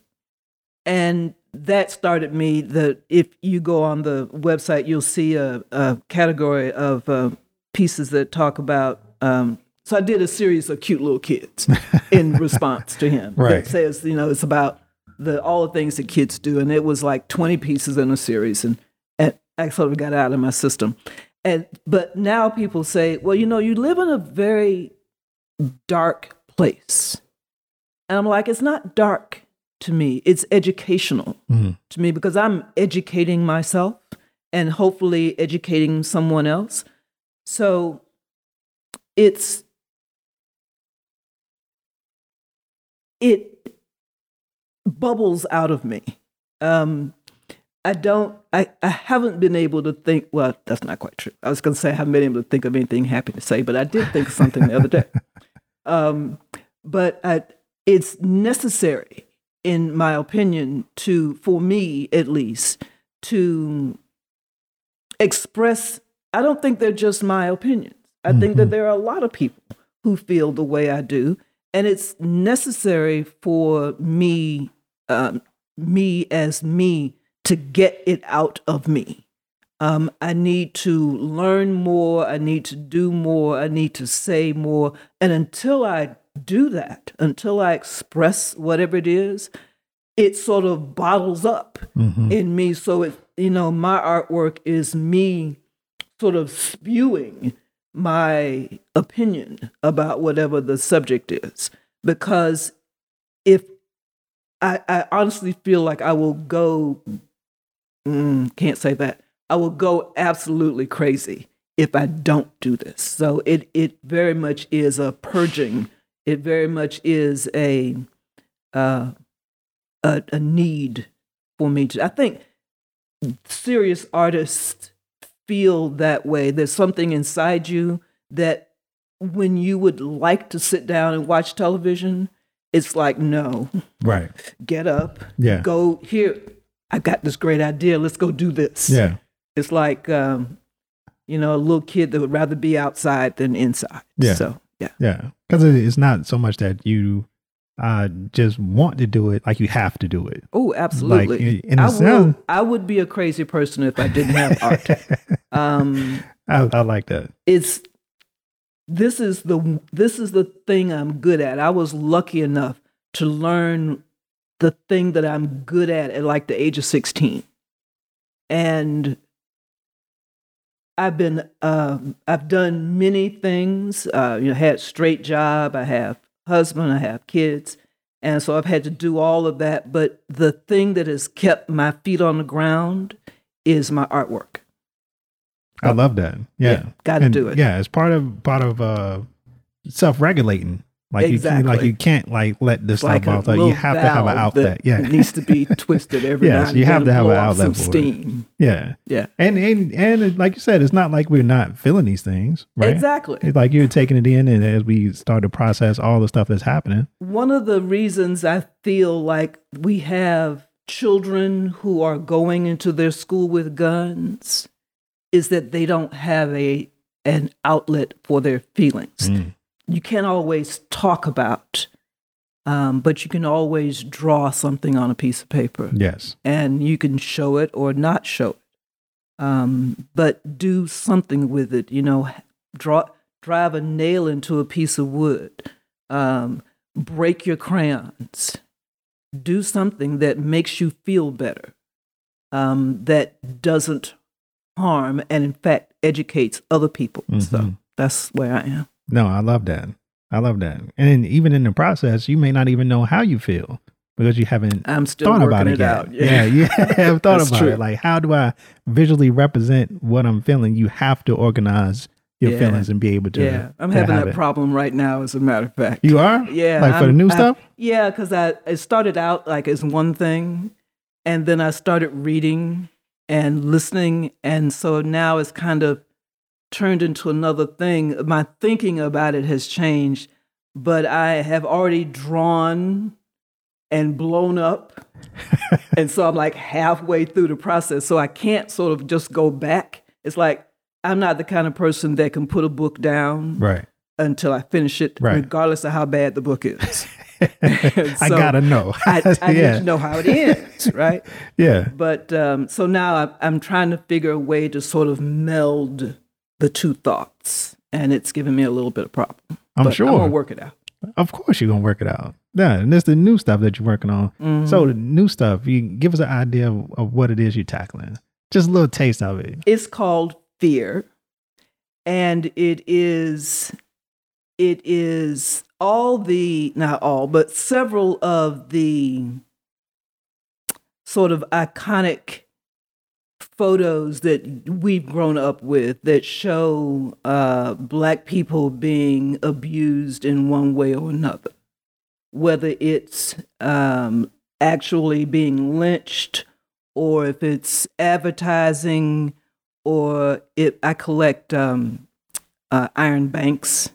And that started me that if you go on the website, you'll see a, a category of uh, pieces that talk about. Um, so I did a series of cute little kids in response to him. Right. That says, you know, it's about the all the things that kids do, and it was like twenty pieces in a series, and, and I sort of got out of my system. And but now people say, well, you know, you live in a very dark place. And I'm like, it's not dark to me, it's educational Mhm. to me because I'm educating myself and hopefully educating someone else. So it's, it bubbles out of me. Um, I don't, I, I haven't been able to think, well, that's not quite true. I was going to say I haven't been able to think of anything happy to say, but I did think of something the other day. Um, but I, it's necessary, in my opinion, to, for me at least, to express. I don't think they're just my opinions. I think that there are a lot of people who feel the way I do, and it's necessary for me, um, me as me, to get it out of me. Um, I need to learn more. I need to do more. I need to say more. And until I do that, until I express whatever it is, it sort of bottles up in me. So it, you know, my artwork is me sort of spewing my opinion about whatever the subject is. Because if I, I honestly feel like I will go, mm, can't say that, I will go absolutely crazy if I don't do this. So it, it very much is a purging. It very much is a, uh, a, a need for me to. I think serious artists feel that way. There's something inside you that when you would like to sit down and watch television, it's like, no, Right. get up, Yeah. go here. I got this great idea. Let's go do this. Yeah. It's like, um, you know, a little kid that would rather be outside than inside. Yeah. So, yeah. Yeah. Because it's not so much that you uh, just want to do it, like you have to do it. Oh, absolutely. in I, would, I would be a crazy person if I didn't have art. um, I, I like that. it's this is the this is the thing I'm good at. I was lucky enough to learn the thing that I'm good at at like the age of 16. And I've been um, I've done many things. Uh, you know, had straight job. I have husband. I have kids, and so I've had to do all of that. But the thing that has kept my feet on the ground is my artwork. I love that. Yeah. Yeah, gotta do it. Yeah. It's part of, part of, uh, self regulating. Like you, can, like you can't like let this like stuff out. Like, you have to have an outlet. Yeah. needs to be twisted every Yes, now and you have to have an outlet some for it. steam. Yeah. Yeah, And, and, and like you said, it's not like we're not feeling these things, right? exactly. It's like you're taking it in, and as we start to process all the stuff that's happening, One of the reasons I feel like we have children who are going into their school with guns is that they don't have a an outlet for their feelings. Mm. You can't always talk about, um, but you can always draw something on a piece of paper. yes, and you can show it or not show it. Um, but do something with it. You know, draw, drive a nail into a piece of wood. Um, break your crayons. Do something that makes you feel better. Um, that doesn't harm and in fact educates other people. So Mhm. that's where I am. No, I love that. I love that. And even in the process, you may not even know how you feel, because you haven't I'm still thought about it, it yet. out. Yeah, you have thought about true. it. Like, how do I visually represent what I'm feeling? You have to organize your Yeah. feelings and be able to. yeah, I'm to having that it. problem right now. As a matter of fact, You are? Yeah, Like for the new I- stuff? Yeah, because I it started out like as one thing, and then I started reading and listening, and so now it's kind of turned into another thing. My thinking about it has changed, but I have already drawn and blown up, and so I'm like halfway through the process. So I can't sort of just go back. It's like I'm not the kind of person that can put a book down Right. until I finish it, Right. regardless of how bad the book is. I gotta know. I, I yeah. need to know how it ends, right? Yeah. But um, so now I'm, I'm trying to figure a way to sort of meld the two thoughts, and it's giving me a little bit of problem. I'm but sure. I'm gonna work it out. Of course, you're gonna work it out. Yeah, and there's the new stuff that you're working on. Mm-hmm. So the new stuff, you give us an idea of, of what it is you're tackling. Just a little taste of it. It's called Fear, and it is it is all the not all, but several of the sort of iconic photos that we've grown up with that show uh, black people being abused in one way or another, whether it's um, actually being lynched or if it's advertising or if I collect um, uh, iron banks,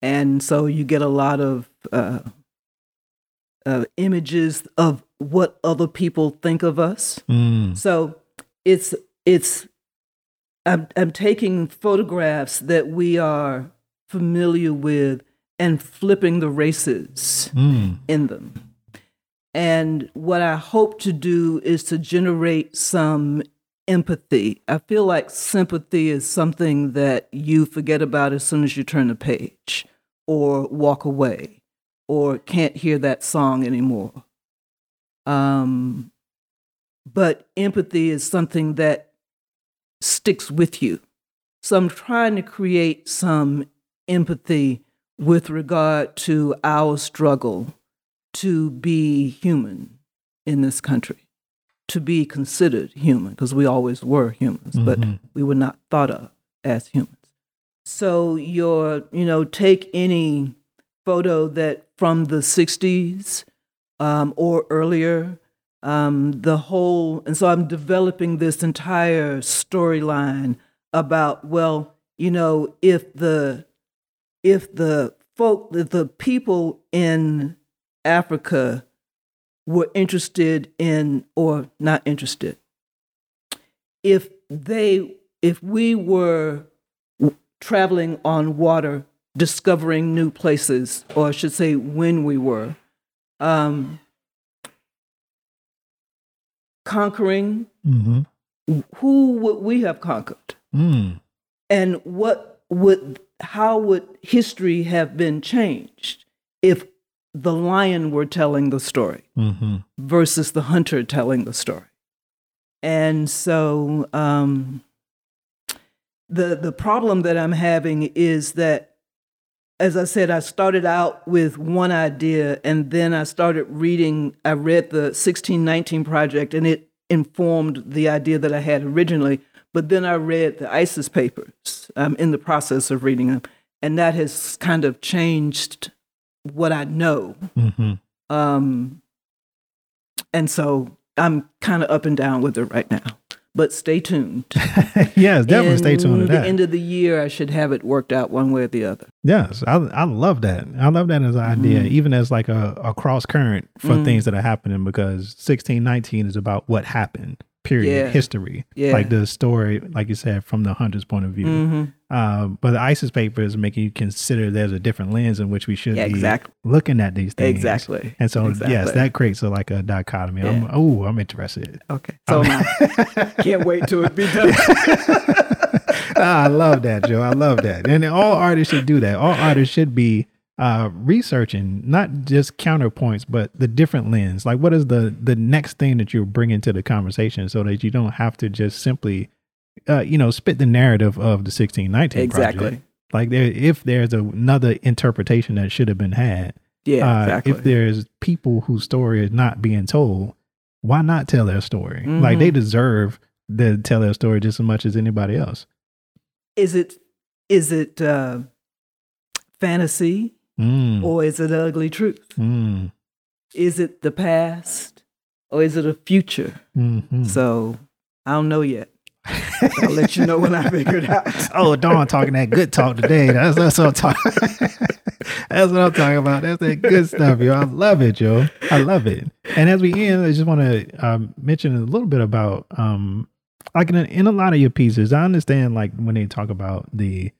and so you get a lot of uh, uh, images of what other people think of us. Mm. So it's it's I'm I'm taking photographs that we are familiar with and flipping the races Mm. in them. And what I hope to do is to generate some empathy. I feel like sympathy is something that you forget about as soon as you turn the page or walk away or can't hear that song anymore. Um, but empathy is something that sticks with you. So I'm trying to create some empathy with regard to our struggle to be human in this country, to be considered human, because we always were humans, but Mhm. we were not thought of as humans. So your, you know, take any photo that from the 60s um, or earlier, um, the whole, and so I'm developing this entire storyline about, well, you know, if the if the folk, if the people in Africa were interested in, or not interested, if they, if we were traveling on water, discovering new places, or I should say, when we were, um, conquering, hmm who would we have conquered? Mm. and what would how would history have been changed if the lion were telling the story hmm versus the hunter telling the story and so um, the the problem that i'm having is that as i said i started out with one idea and then i started reading i read the 1619 project and it informed the idea that i had originally but then i read the isis papers i'm in the process of reading them and that has kind of changed what i know hmm um, and so I'm kind of up and down with it right now. But stay tuned. yes, definitely stay tuned to that. The end of the year, I should have it worked out one way or the other. Yes, I I love that. I love that as an idea, Mm-hmm. even as like a, a cross current for Mm. things that are happening because sixteen nineteen is about what happened. Period. Yeah. History. Yeah. Like the story, like you said, from the hunter's point of view. hmm Um, but the ISIS paper is making you consider there's a different lens in which we should Yeah, be exactly. looking at these things. Exactly. And so, yes, that creates a, like a dichotomy. I'm, oh, I'm interested. Okay. So I. can't wait till it be done. Ah, I love that, Joe. I love that. And all artists should do that. All artists should be uh, researching not just counterpoints, but the different lens. Like, what is the the next thing that you're bringing to the conversation, so that you don't have to just simply, uh, you know, spit the narrative of the 1619 Exactly. project. Like, there, if there's another interpretation that should have been had, Yeah, Uh, exactly. If there's people whose story is not being told, why not tell their story? Like they Mhm. deserve to tell their story just as much as anybody else. is it is it uh, fantasy Mm, or is it ugly truth? mm, Is it the past or is it a future? mhm. So I don't know yet. I'll let you know when I figure it out. oh, Dawn talking that good talk today. That's, that's what I'm talking. that's what I'm talking about. That's that good stuff, yo. I love it, yo. I love it. And as we end, I just want to um, mention a little bit about, um, like in a, in a lot of your pieces. I understand, like when they talk about the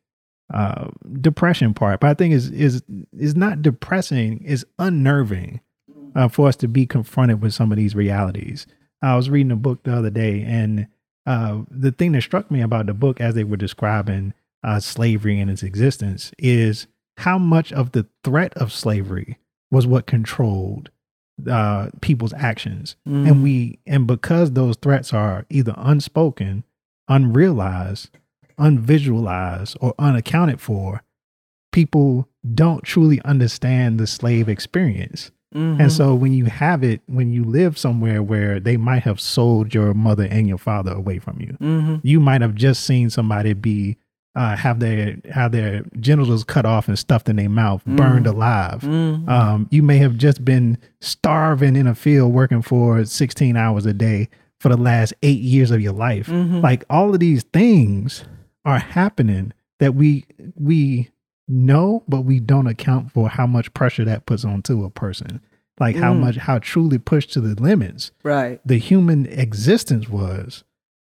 uh, depression part, but I think is is is not depressing. It's unnerving uh, for us to be confronted with some of these realities. I was reading a book the other day, and uh, the thing that struck me about the book as they were describing uh, slavery and its existence is how much of the threat of slavery was what controlled uh, people's actions, Mm. and we and because those threats are either unspoken, unrealized, unvisualized, or unaccounted for, people don't truly understand the slave experience. Mhm. And so when you have it, when you live somewhere where they might have sold your mother and your father away from you, Mhm. you might have just seen somebody be uh, have their have their genitals cut off and stuffed in their mouth, burned alive. Mhm. Um, you may have just been starving in a field working for 16 hours a day for the last eight years of your life. Mhm. Like all of these things are happening that we we know, but we don't account for how much pressure that puts onto a person. Like how Mm. much how truly pushed to the limits Right. the human existence was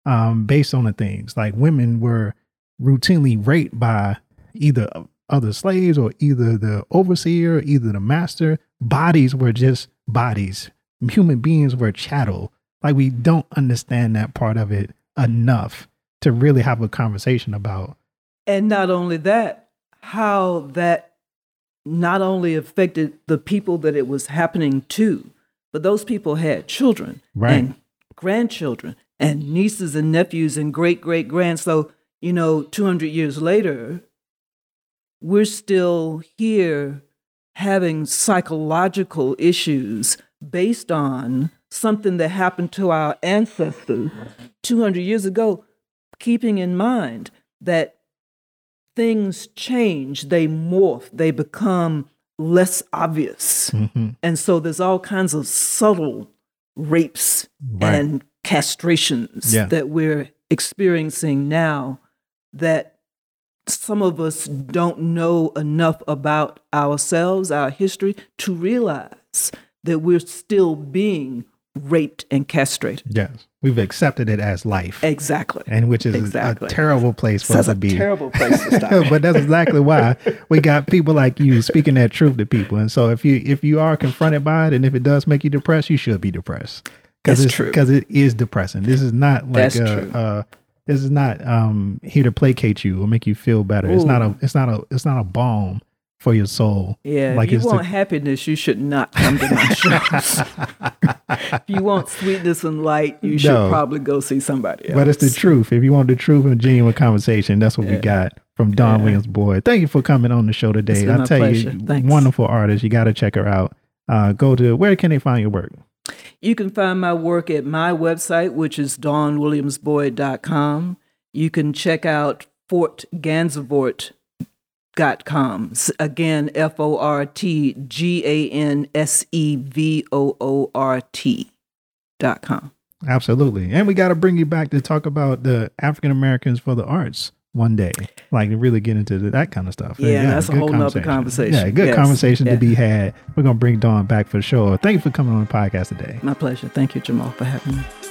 um, based on the things like women were routinely raped by either other slaves or either the overseer, either the master. Bodies were just bodies. Human beings were chattel. Like we don't understand that part of it enough to really have a conversation about. And not only that, how that not only affected the people that it was happening to, but those people had children Right. and grandchildren and nieces and nephews and great great grands. So, you know, 200 years later, we're still here having psychological issues based on something that happened to our ancestors 200 years ago, keeping in mind that things change, they morph, they become less obvious. Mhm. And so there's all kinds of subtle rapes Right. and castrations Yeah. that we're experiencing now that some of us don't know enough about ourselves, our history, to realize that we're still being raped and castrated. Yes. We've accepted it as life. Exactly. And which is a- Exactly. a terrible place for us a to be. terrible place to stop. but that's exactly why we got people like you speaking that truth to people. And so if you if you are confronted by it and if it does make you depressed, you should be depressed. Because it's true. Because it is depressing. This is not like a, uh this is not um here to placate you or make you feel better. It's not a it's not a it's not a balm for your soul. Yeah, Like if you the- want happiness, you should not come to my shows. if you want sweetness and light, you should probably go see somebody else. But it's the truth. If you want the truth and genuine conversation, that's what we got from Dawn Yeah. Williams Boyd. Thank you for coming on the show today. I tell pleasure. you, Thanks. wonderful artist. You got to check her out. Uh, go to where can they find your work? You can find my work at my website, which is dawnwilliamsboyd.com. You can check out Fort Gansevoort.com. S- Again, F O R T G A N S E V O O R T dot com. Absolutely. And we got to bring you back to talk about the African Americans for the arts one day. Like to really get into that kind of stuff. Yeah, that's a whole nother conversation. Yeah, good Yes. conversation to be had. We're going to bring Dawn back for sure. Thank you for coming on the podcast today. My pleasure. Thank you, Jamal, for having me.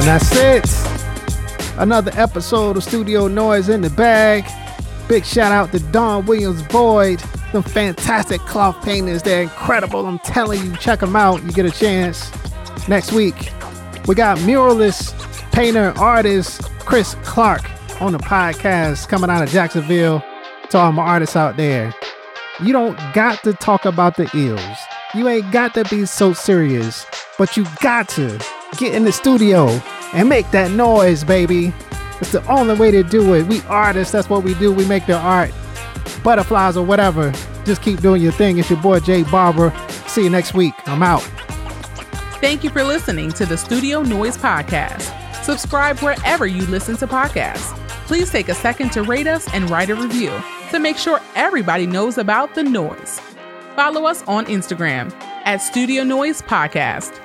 And that's it. Another episode of Studio Noize in the bag. Big shout out to Dawn Williams Boyd. Them fantastic cloth paintings. They're incredible. I'm telling you, check them out. You get a chance. Next week, we got muralist, painter, artist Chris Clark on the podcast coming out of Jacksonville. To all my artists out there, you don't got to talk about the ills. You ain't got to be so serious. but you got to get in the studio and make that noise, baby. It's the only way to do it. We artists, that's what we do. We make the art. Butterflies or whatever. Just keep doing your thing. It's your boy Jay Barber. See you next week. I'm out. Thank you for listening to the Studio Noize Podcast. Subscribe wherever you listen to podcasts. Please take a second to rate us and write a review to make sure everybody knows about the noise. Follow us on Instagram at Studio Noize Podcast.